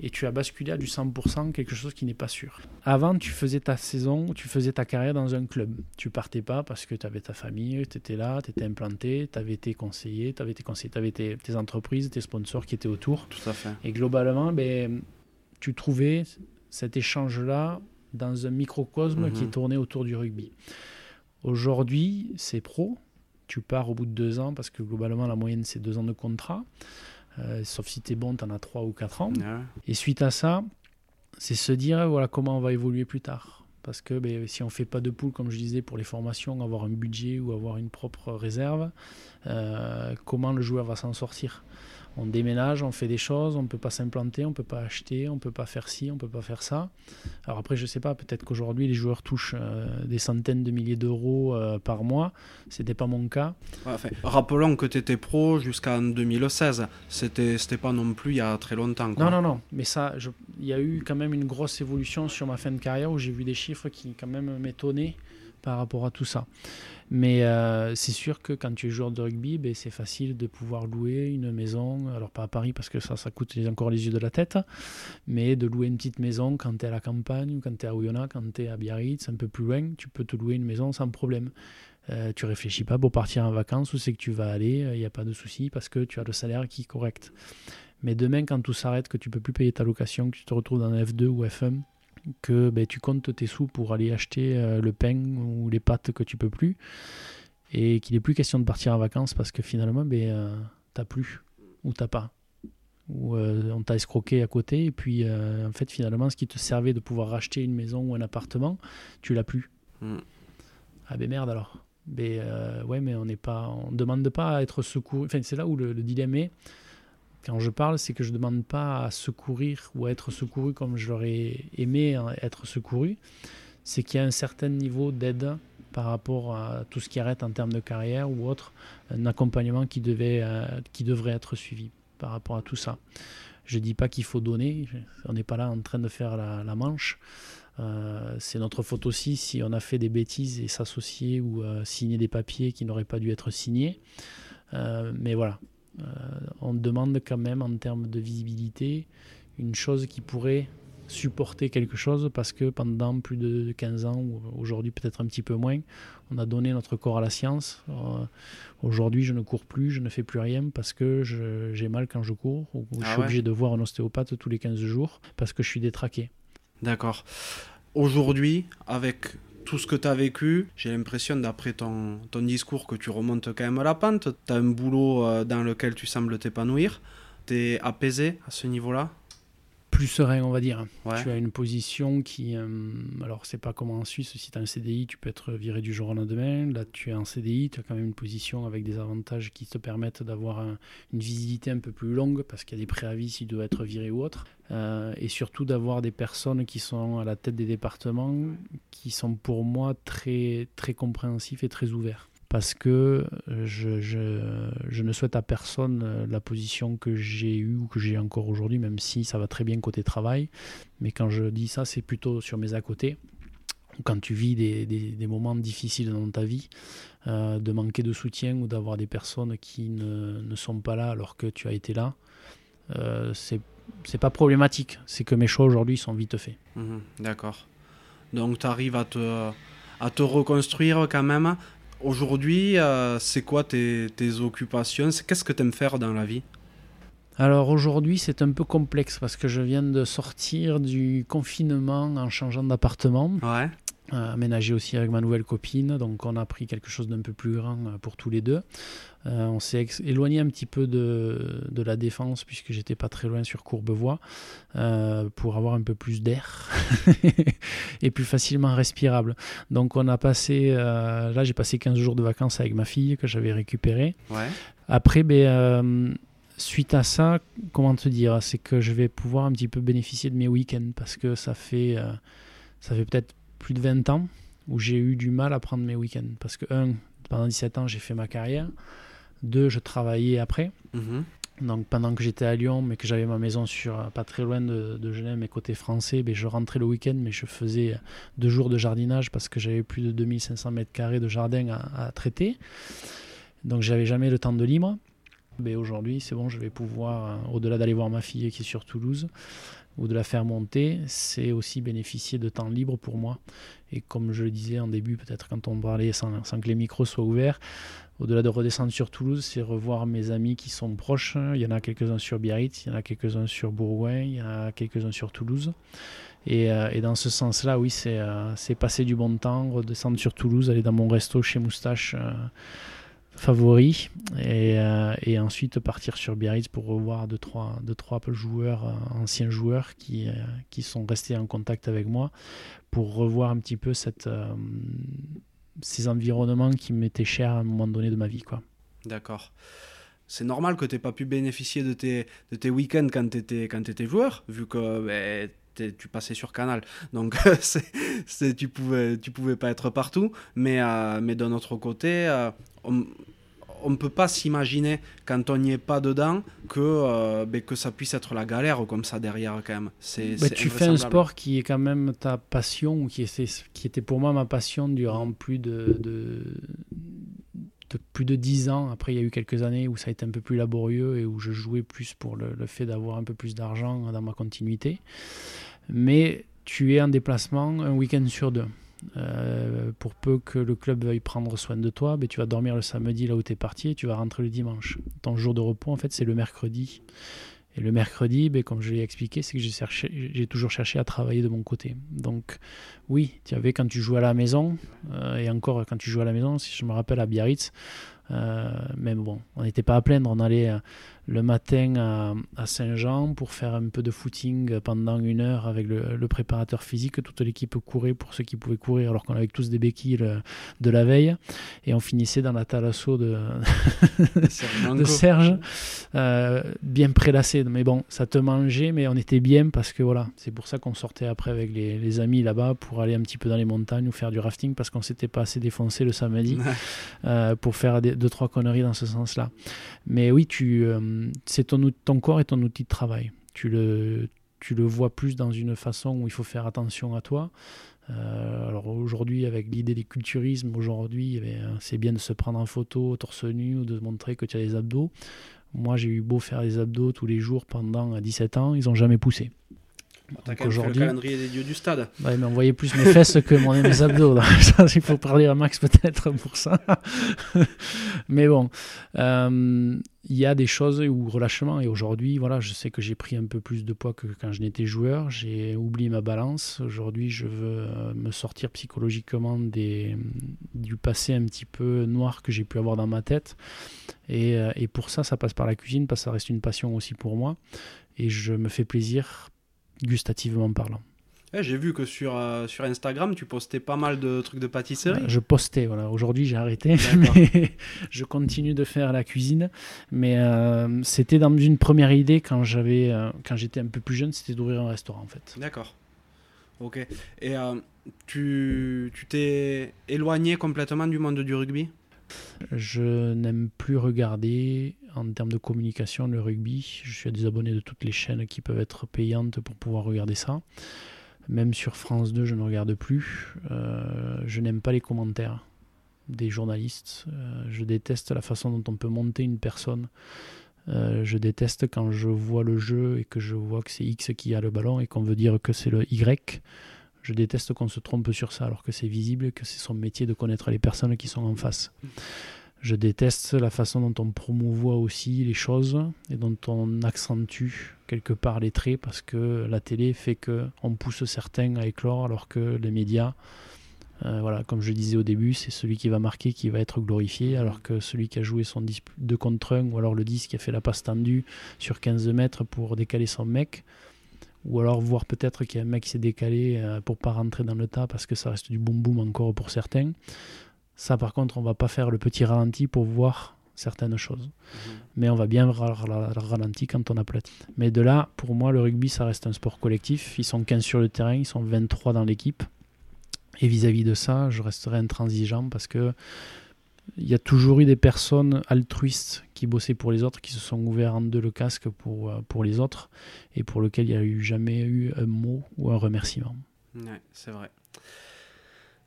et tu as basculé à du 100%, quelque chose qui n'est pas sûr. Avant, tu faisais ta saison, tu faisais ta carrière dans un club. Tu partais pas parce que tu avais ta famille, tu étais là, tu étais implanté, tu avais été conseillé, tu avais, été conseillé, avais tes, tes, entreprises, tes sponsors qui étaient autour. Tout à fait. Et globalement, ben, tu trouvais cet échange-là dans un microcosme qui mhm. tournait autour du rugby. Aujourd'hui, c'est pro. Tu pars au bout de deux ans parce que globalement, la moyenne, c'est deux ans de contrat. Euh, sauf si tu es bon, tu en as trois ou quatre ans. Et suite à ça, c'est se dire voilà comment on va évoluer plus tard. Parce que ben, si on fait pas de poule, comme je disais, pour les formations, avoir un budget ou avoir une propre réserve, euh, comment le joueur va s'en sortir? On déménage, on fait des choses, on ne peut pas s'implanter, on ne peut pas acheter, on ne peut pas faire ci, on ne peut pas faire ça. Alors après, je ne sais pas, peut-être qu'aujourd'hui, les joueurs touchent euh, des centaines de milliers d'euros euh, par mois. Ce n'était pas mon cas. rappelons que tu étais pro jusqu'en 2016. C'était n'était pas non plus il y a très longtemps. Non, non, non. Mais ça, il y a eu quand même une grosse évolution sur ma fin de carrière où j'ai vu des chiffres qui quand même m'étonnaient par rapport à tout ça. Mais euh, c'est sûr que quand tu es joueur de rugby, ben, c'est facile de pouvoir louer une maison, alors pas à Paris parce que ça, coûte encore les yeux de la tête, mais de louer une petite maison quand tu es à la campagne, ou quand tu es à Oyonnax, quand tu es à Biarritz, un peu plus loin, tu peux te louer une maison sans problème. Euh, tu réfléchis pas pour partir en vacances, où c'est que tu vas aller, il n'y a pas de souci parce que tu as le salaire qui est correct. Mais demain, quand tout s'arrête, que tu peux plus payer ta location, que tu te retrouves dans F2 ou F1, que ben, tu comptes tes sous pour aller acheter euh, le pain ou les pâtes que tu peux plus et qu'il n'est plus question de partir en vacances parce que finalement ben, euh, t'as plus ou t'as pas. Ou euh, on t'a escroqué à côté et puis en fait finalement ce qui te servait de pouvoir racheter une maison ou un appartement tu l'as plus. Hmm. ah ben merde alors. Ben, ouais mais on n'est pas on demande pas à être secouru enfin c'est là où le, le dilemme est quand je parle, c'est que je ne demande pas à secourir ou à être secouru comme je l'aurais aimé être secouru. C'est qu'il y a un certain niveau d'aide par rapport à tout ce qui arrête en termes de carrière ou autre, un accompagnement qui, devait, euh, qui devrait être suivi par rapport à tout ça. Je ne dis pas qu'il faut donner, on n'est pas là en train de faire la, manche. Euh, c'est notre faute aussi si on a fait des bêtises et s'associer ou euh, signer des papiers qui n'auraient pas dû être signés. mais voilà, on demande quand même en termes de visibilité une chose qui pourrait supporter quelque chose parce que pendant plus de 15 ans, ou aujourd'hui peut-être un petit peu moins, on a donné notre corps à la science. Euh, aujourd'hui, je ne cours plus, je ne fais plus rien parce que j'ai mal quand je cours ou je ah suis obligé de voir un ostéopathe tous les 15 jours parce que je suis détraqué. D'accord. Aujourd'hui, avec tout ce que tu as vécu, j'ai l'impression, d'après ton, discours, que tu remontes quand même à la pente. Tu as un boulot euh, dans lequel tu sembles t'épanouir. Tu es apaisé à ce niveau-là? Plus serein, on va dire. Tu as une position qui. Euh, alors, c'est pas comme en Suisse, si tu as un CDI, tu peux être viré du jour au lendemain. Là, tu es en CDI, tu as quand même une position avec des avantages qui te permettent d'avoir une visibilité un peu plus longue parce qu'il y a des préavis s'il doit être viré ou autre. Euh, et surtout d'avoir des personnes qui sont à la tête des départements qui sont pour moi très, très compréhensifs et très ouverts parce que euh, je, ne souhaite à personne euh, la position que j'ai eue ou que j'ai encore aujourd'hui, même si ça va très bien côté travail. Mais quand je dis ça, c'est plutôt sur mes à côté. Quand tu vis des, moments difficiles dans ta vie, euh, de manquer de soutien ou d'avoir des personnes qui ne, ne, sont pas là alors que tu as été là, euh, c'est pas problématique. C'est que mes choix aujourd'hui sont vite faits. Mhm, d'accord. Donc tu arrives à te, à te reconstruire quand même Aujourd'hui, euh, c'est quoi tes, occupations? Qu'est-ce que tu aimes faire dans la vie? Alors aujourd'hui c'est un peu complexe parce que je viens de sortir du confinement en changeant d'appartement. Ouais. Euh, aménagé aussi avec ma nouvelle copine, donc on a pris quelque chose d'un peu plus grand euh, pour tous les deux. Euh, on s'est éloigné un petit peu de, de la défense puisque j'étais pas très loin sur Courbevoie pour avoir un peu plus d'air et plus facilement respirable. Donc on a passé, là j'ai passé 15 jours de vacances avec ma fille que j'avais récupérée. Ouais. Après, ben, suite à ça, comment te dire, c'est que je vais pouvoir un petit peu bénéficier de mes week-ends parce que ça fait, ça fait peut-être plus de 20 ans où j'ai eu du mal à prendre mes week-ends. Parce que, un, pendant 17 ans, j'ai fait ma carrière. Deux, je travaillais après. Mhm. Donc pendant que j'étais à Lyon, mais que j'avais ma maison sur pas très loin de, de Genève, mais côté français, ben, je rentrais le week-end, mais je faisais deux jours de jardinage parce que j'avais plus de 2500 mètres carrés de jardin à, traiter. Donc j'avais jamais le temps de libre. Mais ben, aujourd'hui, c'est bon, je vais pouvoir, euh, au-delà d'aller voir ma fille qui est sur Toulouse, ou de la faire monter, c'est aussi bénéficier de temps libre pour moi. Et comme je le disais en début, peut-être quand on parlait sans, sans, que les micros soient ouverts, au-delà de redescendre sur Toulouse, c'est revoir mes amis qui sont proches. Il y en a quelques-uns sur Biarritz, il y en a quelques-uns sur Bourgoin, il y en a quelques-uns sur Toulouse. Et, euh, dans ce sens-là, oui, c'est euh, passer du bon temps, redescendre sur Toulouse, aller dans mon resto chez Moustache. Euh, favori et, euh, et, ensuite partir sur Biarritz pour revoir deux trois, deux, trois joueurs, euh, anciens joueurs qui, euh, qui sont restés en contact avec moi pour revoir un petit peu cette, ces environnements qui m'étaient chers à un moment donné de ma vie. quoi. D'accord. C'est normal que tu n'aies pas pu bénéficier de tes, de tes week-ends quand tu étais joueur, vu que ben, tu passais sur Canal. Donc, c'est, tu pouvais, tu pouvais pas être partout. Mais, mais d'un autre côté, on ne peut pas s'imaginer quand on n'y est pas dedans que, euh, ben, que ça puisse être la galère comme ça derrière quand même. C'est, bah, tu fais un sport qui est quand même ta passion, ou qui était, qui était pour moi ma passion durant plus de, de, plus de 10 ans. Après, il y a eu quelques années où ça a été un peu plus laborieux et où je jouais plus pour le, fait d'avoir un peu plus d'argent dans ma continuité. Mais tu es en déplacement un week-end sur deux. Euh, pour peu que le club veuille prendre soin de toi, ben, tu vas dormir le samedi là où tu es parti et tu vas rentrer le dimanche. Ton jour de repos, en fait, c'est le mercredi. Et le mercredi, ben, comme je l'ai expliqué, c'est que j'ai toujours cherché à travailler de mon côté. Donc, oui, tu avais quand tu jouais à la maison, euh, et encore quand tu jouais à la maison, si je me rappelle à Biarritz, euh, même bon, on n'était pas à plaindre, on allait le matin à, Saint-Jean pour faire un peu de footing pendant une heure avec le, préparateur physique. Toute l'équipe courait pour ceux qui pouvaient courir alors qu'on avait tous des béquilles de la veille. Et on finissait dans la thalasso de, de Serge, euh, bien prélassé. Mais bon, ça te mangeait, mais on était bien parce que voilà, c'est pour ça qu'on sortait après avec les, amis là-bas pour aller un petit peu dans les montagnes ou faire du rafting parce qu'on s'était pas assez défoncé le samedi euh, pour faire deux, trois conneries dans ce sens-là. Mais oui, tu. Euh, c'est ton, corps est ton outil de travail. Tu le, tu le vois plus dans une façon où il faut faire attention à toi. Euh, alors aujourd'hui, avec l'idée des culturismes, aujourd'hui, eh c'est bien de se prendre en photo torse nu ou de montrer que tu as des abdos. Moi, j'ai eu beau faire des abdos tous les jours pendant 17 ans, ils n'ont jamais poussé. T'as quand le calendrier des dieux du stade. Ouais, mais on voyait plus mes fesses que mon, mes abdos. Il faut parler à Max peut-être pour ça. mais bon, euh, il y a des choses où relâchement. Et aujourd'hui, voilà, je sais que j'ai pris un peu plus de poids que quand je n'étais joueur. J'ai oublié ma balance. Aujourd'hui, je veux euh, me sortir psychologiquement des, du passé un petit peu noir que j'ai pu avoir dans ma tête. Et, euh, et pour ça, ça passe par la cuisine parce que ça reste une passion aussi pour moi. Et je me fais plaisir gustativement parlant. J'ai vu que sur, euh, sur Instagram, tu postais pas mal de trucs de pâtisserie. je postais, voilà. Aujourd'hui, j'ai arrêté, mais je continue de faire la cuisine. Mais euh, c'était dans une première idée quand j'avais, euh, quand j'étais un peu plus jeune, c'était d'ouvrir un restaurant, en fait. D'accord. Ok. Et tu, tu t'es éloigné complètement du monde du rugby? Je n'aime plus regarder en termes de communication le rugby. Je suis des abonnés de toutes les chaînes qui peuvent être payantes pour pouvoir regarder ça. Même sur France 2, je ne regarde plus. Euh, je n'aime pas les commentaires des journalistes. Euh, je déteste la façon dont on peut monter une personne. Euh, je déteste quand je vois le jeu et que je vois que c'est X qui a le ballon et qu'on veut dire que c'est le Y. Je déteste qu'on se trompe sur ça alors que c'est visible, que c'est son métier de connaître les personnes qui sont en face. Je déteste la façon dont on promouvoit aussi les choses et dont on accentue quelque part les traits parce que la télé fait que on pousse certains à éclore alors que les médias, euh, voilà, comme je disais au début, c'est celui qui va marquer qui va être glorifié alors que celui qui a joué son 2 contre 1 ou alors le 10 qui a fait la passe tendue sur 15 mètres pour décaler son mec ou alors voir peut-être qu'il y a un mec qui s'est décalé euh, pour pas rentrer dans le tas parce que ça reste du boum boum encore pour certains. Ça, par contre, on va pas faire le petit ralenti pour voir certaines choses. Mhm. Mais on va bien ralenti quand on aplatit. Mais de là, pour moi, le rugby, ça reste un sport collectif. Ils sont 15 sur le terrain, ils sont 23 dans l'équipe. Et vis-à-vis de ça, je resterai intransigeant parce que il y a toujours eu des personnes altruistes qui bossaient pour les autres, qui se sont ouverts en deux le casque pour, euh, pour les autres, et pour lequel il n'y a eu jamais eu un mot ou un remerciement. Ouais, c'est vrai.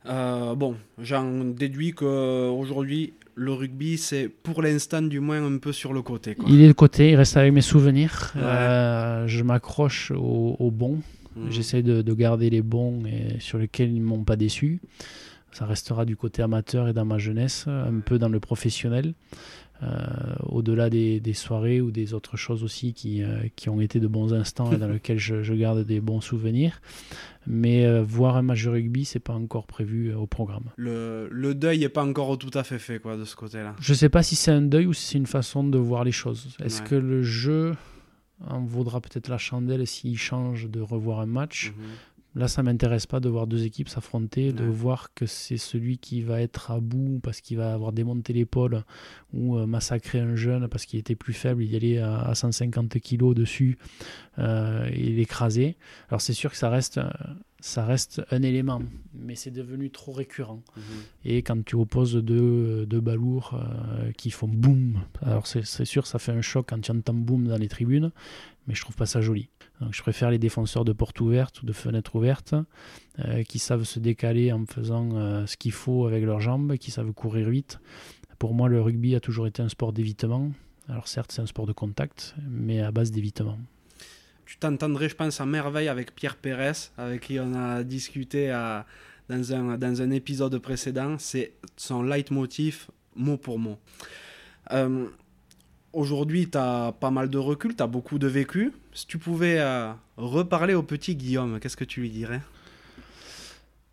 Euh, bon, j'en déduis qu'aujourd'hui, le rugby, c'est pour l'instant du moins un peu sur le côté. Il est de côté, il reste avec mes souvenirs. Euh, je m'accroche aux, bons. Mhm. J'essaie de, garder les bons et sur lesquels ils ne m'ont pas déçu. Ça restera du côté amateur et dans ma jeunesse, un peu dans le professionnel. Euh, au-delà des, soirées ou des autres choses aussi qui, euh, qui ont été de bons instants et dans lesquels je, garde des bons souvenirs. Mais euh, voir un match de rugby, c'est pas encore prévu au programme. Le, le deuil n'est pas encore tout à fait fait quoi, de ce côté-là. Je sais pas si c'est un deuil ou si c'est une façon de voir les choses. Est-ce que le jeu en vaudra peut-être la chandelle s'il change de revoir un match? Mhm. Là, ça m'intéresse pas de voir deux équipes s'affronter, de voir que c'est celui qui va être à bout parce qu'il va avoir démonté l'épaule ou euh, massacré un jeune parce qu'il était plus faible, il y allait à, 150 kg dessus euh, et l'écraser. Alors c'est sûr que ça reste, ça reste un élément, mais c'est devenu trop récurrent. Mhm. Et quand tu opposes deux, deux balourds euh, qui font boum, alors c'est sûr ça fait un choc quand tu entends boum dans les tribunes, mais je trouve pas ça joli. Donc je préfère les défenseurs de porte ouverte ou de fenêtre ouverte euh, qui savent se décaler en faisant euh, ce qu'il faut avec leurs jambes, qui savent courir vite. Pour moi, le rugby a toujours été un sport d'évitement. Alors certes, c'est un sport de contact, mais à base d'évitement. Tu t'entendrais, je pense, à merveille avec Pierre Pérez, avec qui on a discuté dans, un, épisode précédent. C'est son leitmotiv mot pour mot. Euh, Aujourd'hui, tu as pas mal de recul, tu as beaucoup de vécu. Si tu pouvais euh, reparler au petit Guillaume, qu'est-ce que tu lui dirais?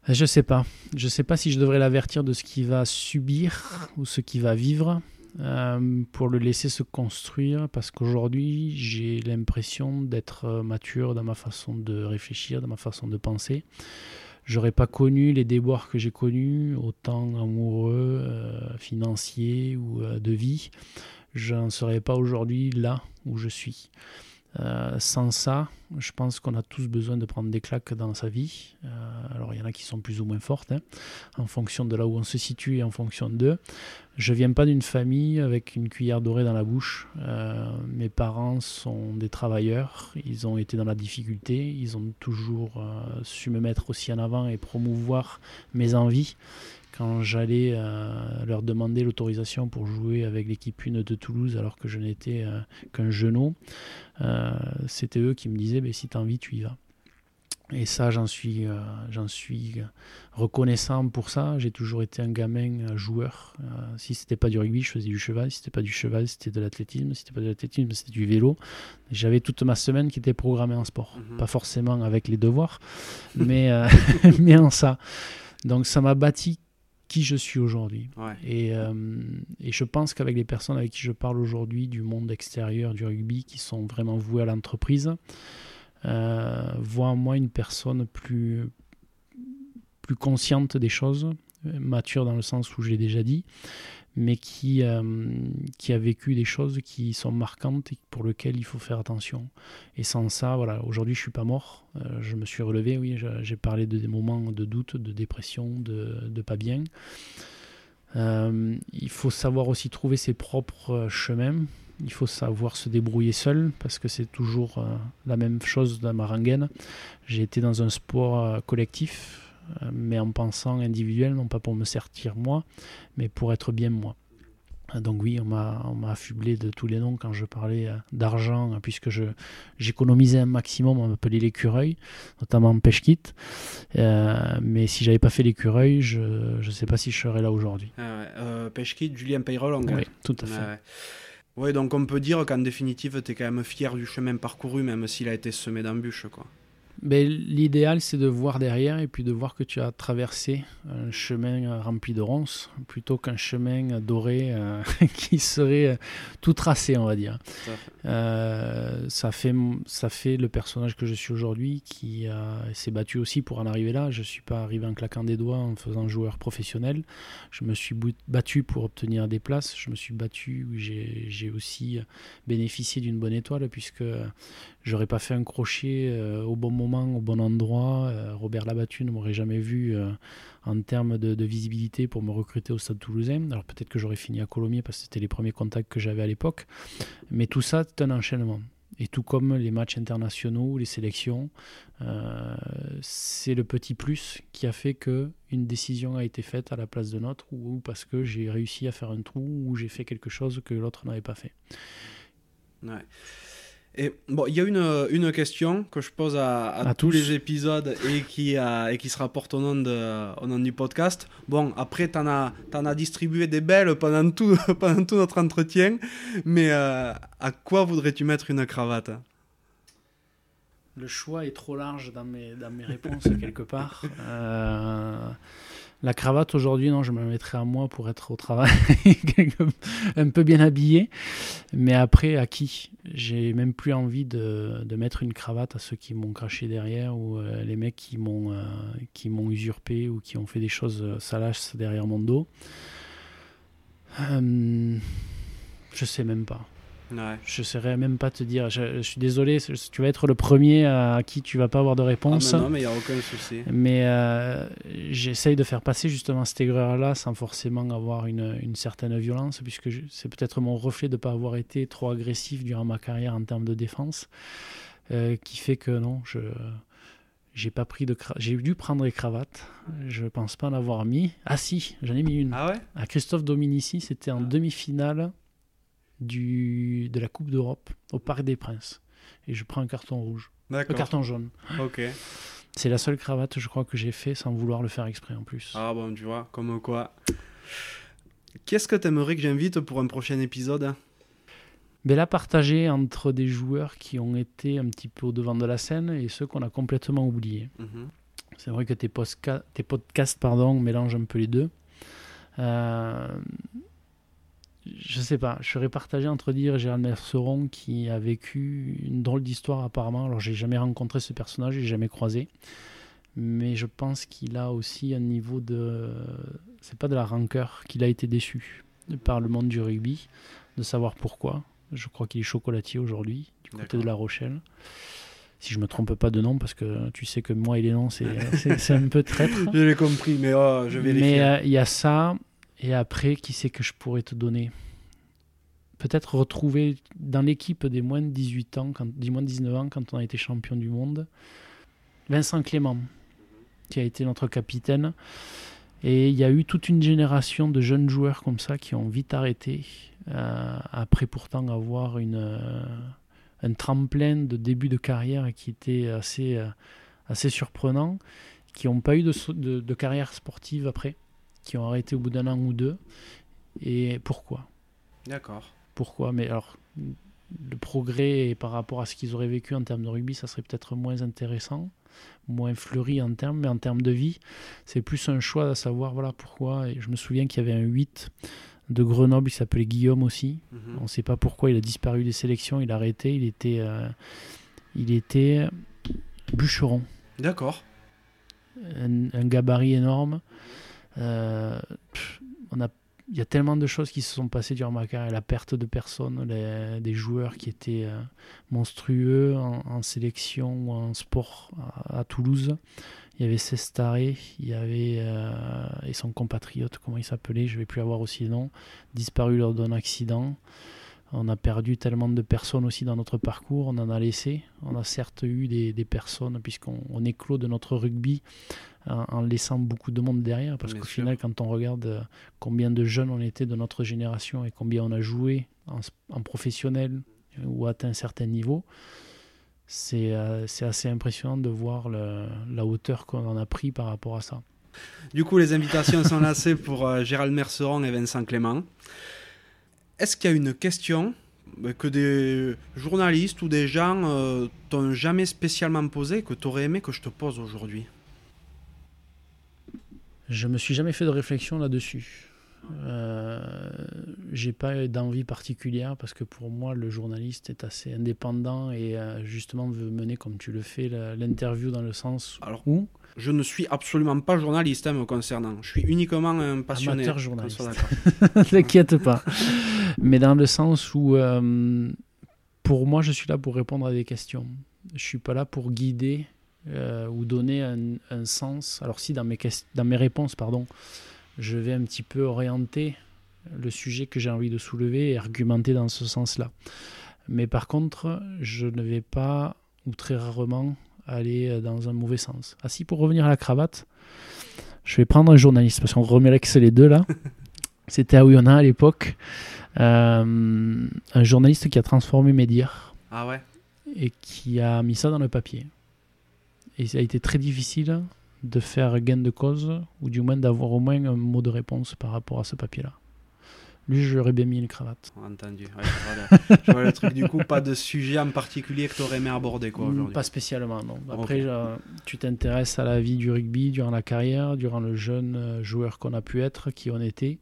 Je sais pas. Je sais pas si je devrais l'avertir de ce qu'il va subir ou ce qu'il va vivre euh, pour le laisser se construire parce qu'aujourd'hui, j'ai l'impression d'être euh, mature dans ma façon de réfléchir, dans ma façon de penser. J'aurais pas connu les déboires que j'ai connus, autant amoureux, financiers ou de vie je n'en serais pas aujourd'hui là où je suis. Euh, sans ça, je pense qu'on a tous besoin de prendre des claques dans sa vie. Euh, alors il y en a qui sont plus ou moins fortes, hein, en fonction de là où on se situe et en fonction d'eux. Je viens pas d'une famille avec une cuillère dorée dans la bouche. Euh, mes parents sont des travailleurs, ils ont été dans la difficulté, ils ont toujours su me mettre aussi en avant et promouvoir mes envies quand j'allais euh, leur demander l'autorisation pour jouer avec l'équipe 1 de Toulouse alors que je n'étais euh, qu'un genou, euh, c'était eux qui me disaient ben, si tu as envie, tu y vas. Et ça, j'en suis, j'en suis reconnaissant pour ça. J'ai toujours été un gamin joueur. si c'était pas du rugby, je faisais du cheval. Si c'était pas du cheval, c'était de l'athlétisme. Si c'était pas de l'athlétisme, c'était du vélo. J'avais toute ma semaine qui était programmée en sport. Mhm. Pas forcément avec les devoirs, mais, mais en ça. Donc ça m'a bâti qui je suis aujourd'hui. Et, euh, et, je pense qu'avec les personnes avec qui je parle aujourd'hui du monde extérieur du rugby, qui sont vraiment vouées à l'entreprise, voit en moi une personne plus, plus consciente des choses, mature dans le sens où je l'ai déjà dit, mais qui, euh, qui a vécu des choses qui sont marquantes et pour lesquelles il faut faire attention. Et sans ça, voilà, aujourd'hui je suis pas mort, euh, je me suis relevé, oui, j'ai parlé de des moments de doute, de dépression, de, de pas bien. Euh, il faut savoir aussi trouver ses propres chemins. Il faut savoir se débrouiller seul parce que c'est toujours la même chose dans ma rengaine. J'ai été dans un sport collectif, mais en pensant individuel, non pas pour me servir moi, mais pour être bien moi. Euh, donc oui, on m'a, affublé de tous les noms quand je parlais euh, d'argent, hein, puisque j'économisais un maximum, on m'appelait l'écureuil, notamment pêche kit. mais si j'avais pas fait l'écureuil, je ne sais pas si je serais là aujourd'hui. Ah pêche kit, Julien Payrolong. Oui, tout à fait. oui, donc on peut dire qu'en définitive, tu es quand même fier du chemin parcouru, même s'il a été semé d'embûches. Quoi. Ben, l'idéal, c'est de voir derrière et puis de voir que tu as traversé un chemin rempli de ronces plutôt qu'un chemin doré euh, qui serait euh, tout tracé, on va dire. Euh, ça, fait, ça fait le personnage que je suis aujourd'hui qui s'est battu aussi pour en arriver là. Je ne suis pas arrivé en claquant des doigts en faisant joueur professionnel. Je me suis battu pour obtenir des places. Je me suis battu, j'ai aussi bénéficié d'une bonne étoile puisque j'aurais pas fait un crochet euh, au bon moment, au bon endroit. Euh, Robert Labattu ne m'aurait jamais vu euh, en termes de, visibilité pour me recruter au Stade Toulousain. Alors peut-être que j'aurais fini à Colomiers parce que c'était les premiers contacts que j'avais à l'époque. Mais tout ça, c'est un enchaînement. Et tout comme les matchs internationaux, les sélections, c'est le petit plus qui a fait que une décision a été faite à la place de notre, ou parce que j'ai réussi à faire un trou, ou j'ai fait quelque chose que l'autre n'avait pas fait. Ouais. Et bon, il y a une, une question que je pose à, tous les épisodes et qui, et qui se rapporte au nom, de, au nom du podcast. Bon, après, tu en, as, en as distribué des belles pendant tout, pendant tout notre entretien, mais euh, à quoi voudrais-tu mettre une cravate? Le choix est trop large dans mes, dans mes réponses, quelque part. Euh, la cravate aujourd'hui, non, je me mettrais à moi pour être au travail, un peu bien habillé. Mais après, à qui? J'ai même plus envie de, mettre une cravate à ceux qui m'ont craché derrière ou euh, les mecs qui m'ont euh, qui m'ont usurpé ou qui ont fait des choses euh, salaces derrière mon dos. je sais même pas. Ouais. Je ne saurais même pas te dire. Je, suis désolé, tu vas être le premier à qui tu vas pas avoir de réponse. Ah, non, mais il n'y a aucun souci. Mais euh, j'essaye de faire passer justement cette aigreur-là sans forcément avoir une, une certaine violence, puisque c'est peut-être mon reflet de ne pas avoir été trop agressif durant ma carrière en termes de défense, euh, qui fait que non, je j'ai pas pris de j'ai dû prendre les cravates je pense pas en avoir mis ah si j'en ai mis une ah ouais? À Christophe Dominici c'était en ah. demi-finale du, de la Coupe d'Europe au Parc des Princes. Et je prends un carton rouge. Un carton jaune. Ok. C'est la seule cravate, je crois, que j'ai fait sans vouloir le faire exprès en plus. Ah bon, tu vois, comme quoi. Qu'est-ce que tu aimerais que j'invite pour un prochain épisode? Ben là, partager entre des joueurs qui ont été un petit peu au devant de la scène et ceux qu'on a complètement oubliés. Mhm. C'est vrai que tes, tes podcasts pardon, mélangent un peu les deux. Euh, je sais pas, je serais partagé entre dire Gérald Merceron qui a vécu une drôle d'histoire apparemment. Alors j'ai jamais rencontré ce personnage, j'ai jamais croisé, mais je pense qu'il a aussi un niveau de, c'est pas de la rancœur, qu'il a été déçu par le monde du rugby, de savoir pourquoi. Je crois qu'il est chocolatier aujourd'hui du côté de La Rochelle. Si je me trompe pas de nom, parce que tu sais que moi et les noms, c'est un peu traître. je l'ai compris, mais oh, je vérifie. Mais euh, il y a ça, et après, qui c'est que je pourrais te donner? Peut-être retrouver dans l'équipe des moins de 18 ans, quand, des moins de 19 ans, quand on a été champion du monde, Vincent Clément, qui a été notre capitaine. Et il y a eu toute une génération de jeunes joueurs comme ça qui ont vite arrêté, euh, après pourtant avoir une, euh, un tremplin de début de carrière qui était assez, euh, assez surprenant, qui n'ont pas eu de, de carrière sportive après qui ont arrêté au bout d'un an ou deux. Et pourquoi? D'accord. Pourquoi? Mais alors, le progrès par rapport à ce qu'ils auraient vécu en termes de rugby, ça serait peut-être moins intéressant, moins fleuri en termes, mais en termes de vie, c'est plus un choix à savoir voilà pourquoi. Et je me souviens qu'il y avait un 8 de Grenoble, il s'appelait Guillaume aussi. Mhm. On ne sait pas pourquoi il a disparu des sélections, il a arrêté, il était, euh, il était bûcheron. D'accord. Un, un gabarit énorme. Euh, on a, il y a tellement de choses qui se sont passées durant ma carrière. La perte de personnes, des joueurs qui étaient euh, monstrueux en, sélection ou en sport à, Toulouse. Il y avait Cestaré, il y avait euh, et son compatriote, comment il s'appelait, je vais plus avoir aussi le nom, disparu lors d'un accident. On a perdu tellement de personnes aussi dans notre parcours, on en a laissé. On a certes eu des, des personnes, puisqu'on on éclot de notre rugby en, en laissant beaucoup de monde derrière, parce qu'au final, quand on regarde euh, combien de jeunes on était de notre génération et combien on a joué en, professionnel ou atteint un certain niveau, c'est euh, assez impressionnant de voir le- la hauteur qu'on en a pris par rapport à ça. Du coup, les invitations sont lancées pour euh, Gérald Merceron et Vincent Clément. Est-ce qu'il y a une question que des journalistes ou des gens euh, t'ont jamais spécialement posée que tu aurais aimé que je te pose aujourd'hui? Je me suis jamais fait de réflexion là-dessus. Euh, j'ai pas d'envie particulière parce que pour moi le journaliste est assez indépendant et euh, justement veut mener comme tu le fais l'interview dans le sens Alors, où je ne suis absolument pas journaliste hein, me concernant. Je suis uniquement un passionné. Amateur journaliste. d'accord. T'inquiète pas. Mais dans le sens où, euh, pour moi, je suis là pour répondre à des questions. Je suis pas là pour guider euh, ou donner un, un sens. Alors si dans mes, dans mes réponses, pardon, je vais un petit peu orienter le sujet que j'ai envie de soulever et argumenter dans ce sens-là. Mais par contre, je ne vais pas, ou très rarement, aller dans un mauvais sens. Ah si, pour revenir à la cravate, je vais prendre un journaliste, parce qu'on remet l'accès les deux là. C'était à Oyonnax à l'époque. Euh, un journaliste qui a transformé mes dires Ah ouais et qui a mis ça dans le papier. Et ça a été très difficile de faire gain de cause, ou du moins d'avoir au moins un mot de réponse par rapport à ce papier-là. Lui, j'aurais bien mis une cravate. Entendu. Ouais, je, vois le, je vois le truc. Du coup, pas de sujet en particulier que tu aurais aimé aborder quoi, aujourd'hui. Pas spécialement, non. Après, euh, tu t'intéresses à la vie du rugby durant la carrière, durant le jeune euh, joueur qu'on a pu être, qui on était,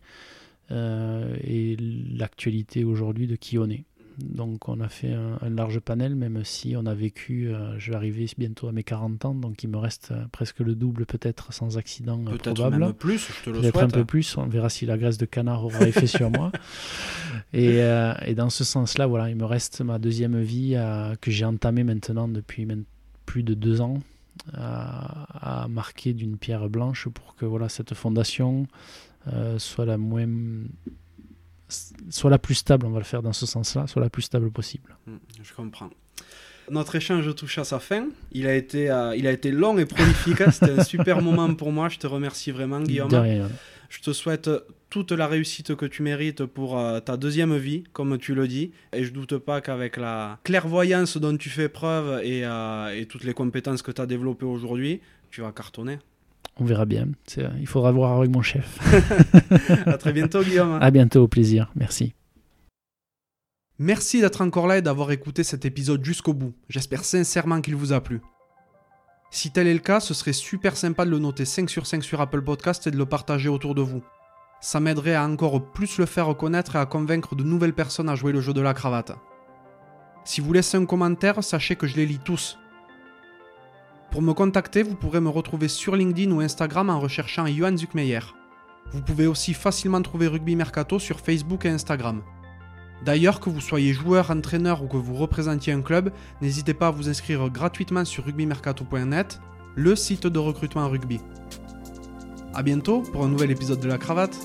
euh, et l'actualité aujourd'hui de qui on est. Donc on a fait un, un large panel, même si on a vécu, euh, je vais arriver bientôt à mes 40 ans, donc il me reste euh, presque le double peut-être sans accident euh, Peut-être probable. même plus, je te le Peut-être un souhaite. peu plus, on verra si la graisse de canard aura effet sur moi. Et, euh, et dans ce sens-là, voilà, il me reste ma deuxième vie euh, que j'ai entamée maintenant depuis plus de deux ans à, à marquer d'une pierre blanche pour que voilà, cette fondation soit la moins soit la plus stable, on va le faire dans ce sens-là, soit la plus stable possible. Hmm, Je comprends. Notre échange touche à sa fin. Il a été, euh, il a été long et prolifique. hein. C'était un super moment pour moi. Je te remercie vraiment, Guillaume. De rien. Je te souhaite toute la réussite que tu mérites pour euh, ta deuxième vie, comme tu le dis. Et je doute pas qu'avec la clairvoyance dont tu fais preuve et, euh, et toutes les compétences que tu as développées aujourd'hui, tu vas cartonner. On verra bien. C'est- Il faudra voir avec mon chef. à très bientôt, Guillaume. À bientôt, au plaisir. Merci. Merci d'être encore là et d'avoir écouté cet épisode jusqu'au bout. J'espère sincèrement qu'il vous a plu. Si tel est le cas, ce serait super sympa de le noter 5 sur 5 sur Apple Podcast et de le partager autour de vous. Ça m'aiderait à encore plus le faire connaître et à convaincre de nouvelles personnes à jouer le jeu de la cravate. Si vous laissez un commentaire, sachez que je les lis tous. Pour me contacter, vous pourrez me retrouver sur LinkedIn ou Instagram en recherchant Johan Zuckmeyer. Vous pouvez aussi facilement trouver Rugby Mercato sur Facebook et Instagram. D'ailleurs, que vous soyez joueur, entraîneur ou que vous représentiez un club, n'hésitez pas à vous inscrire gratuitement sur rugbymercato.net, le site de recrutement rugby. A bientôt pour un nouvel épisode de la cravate.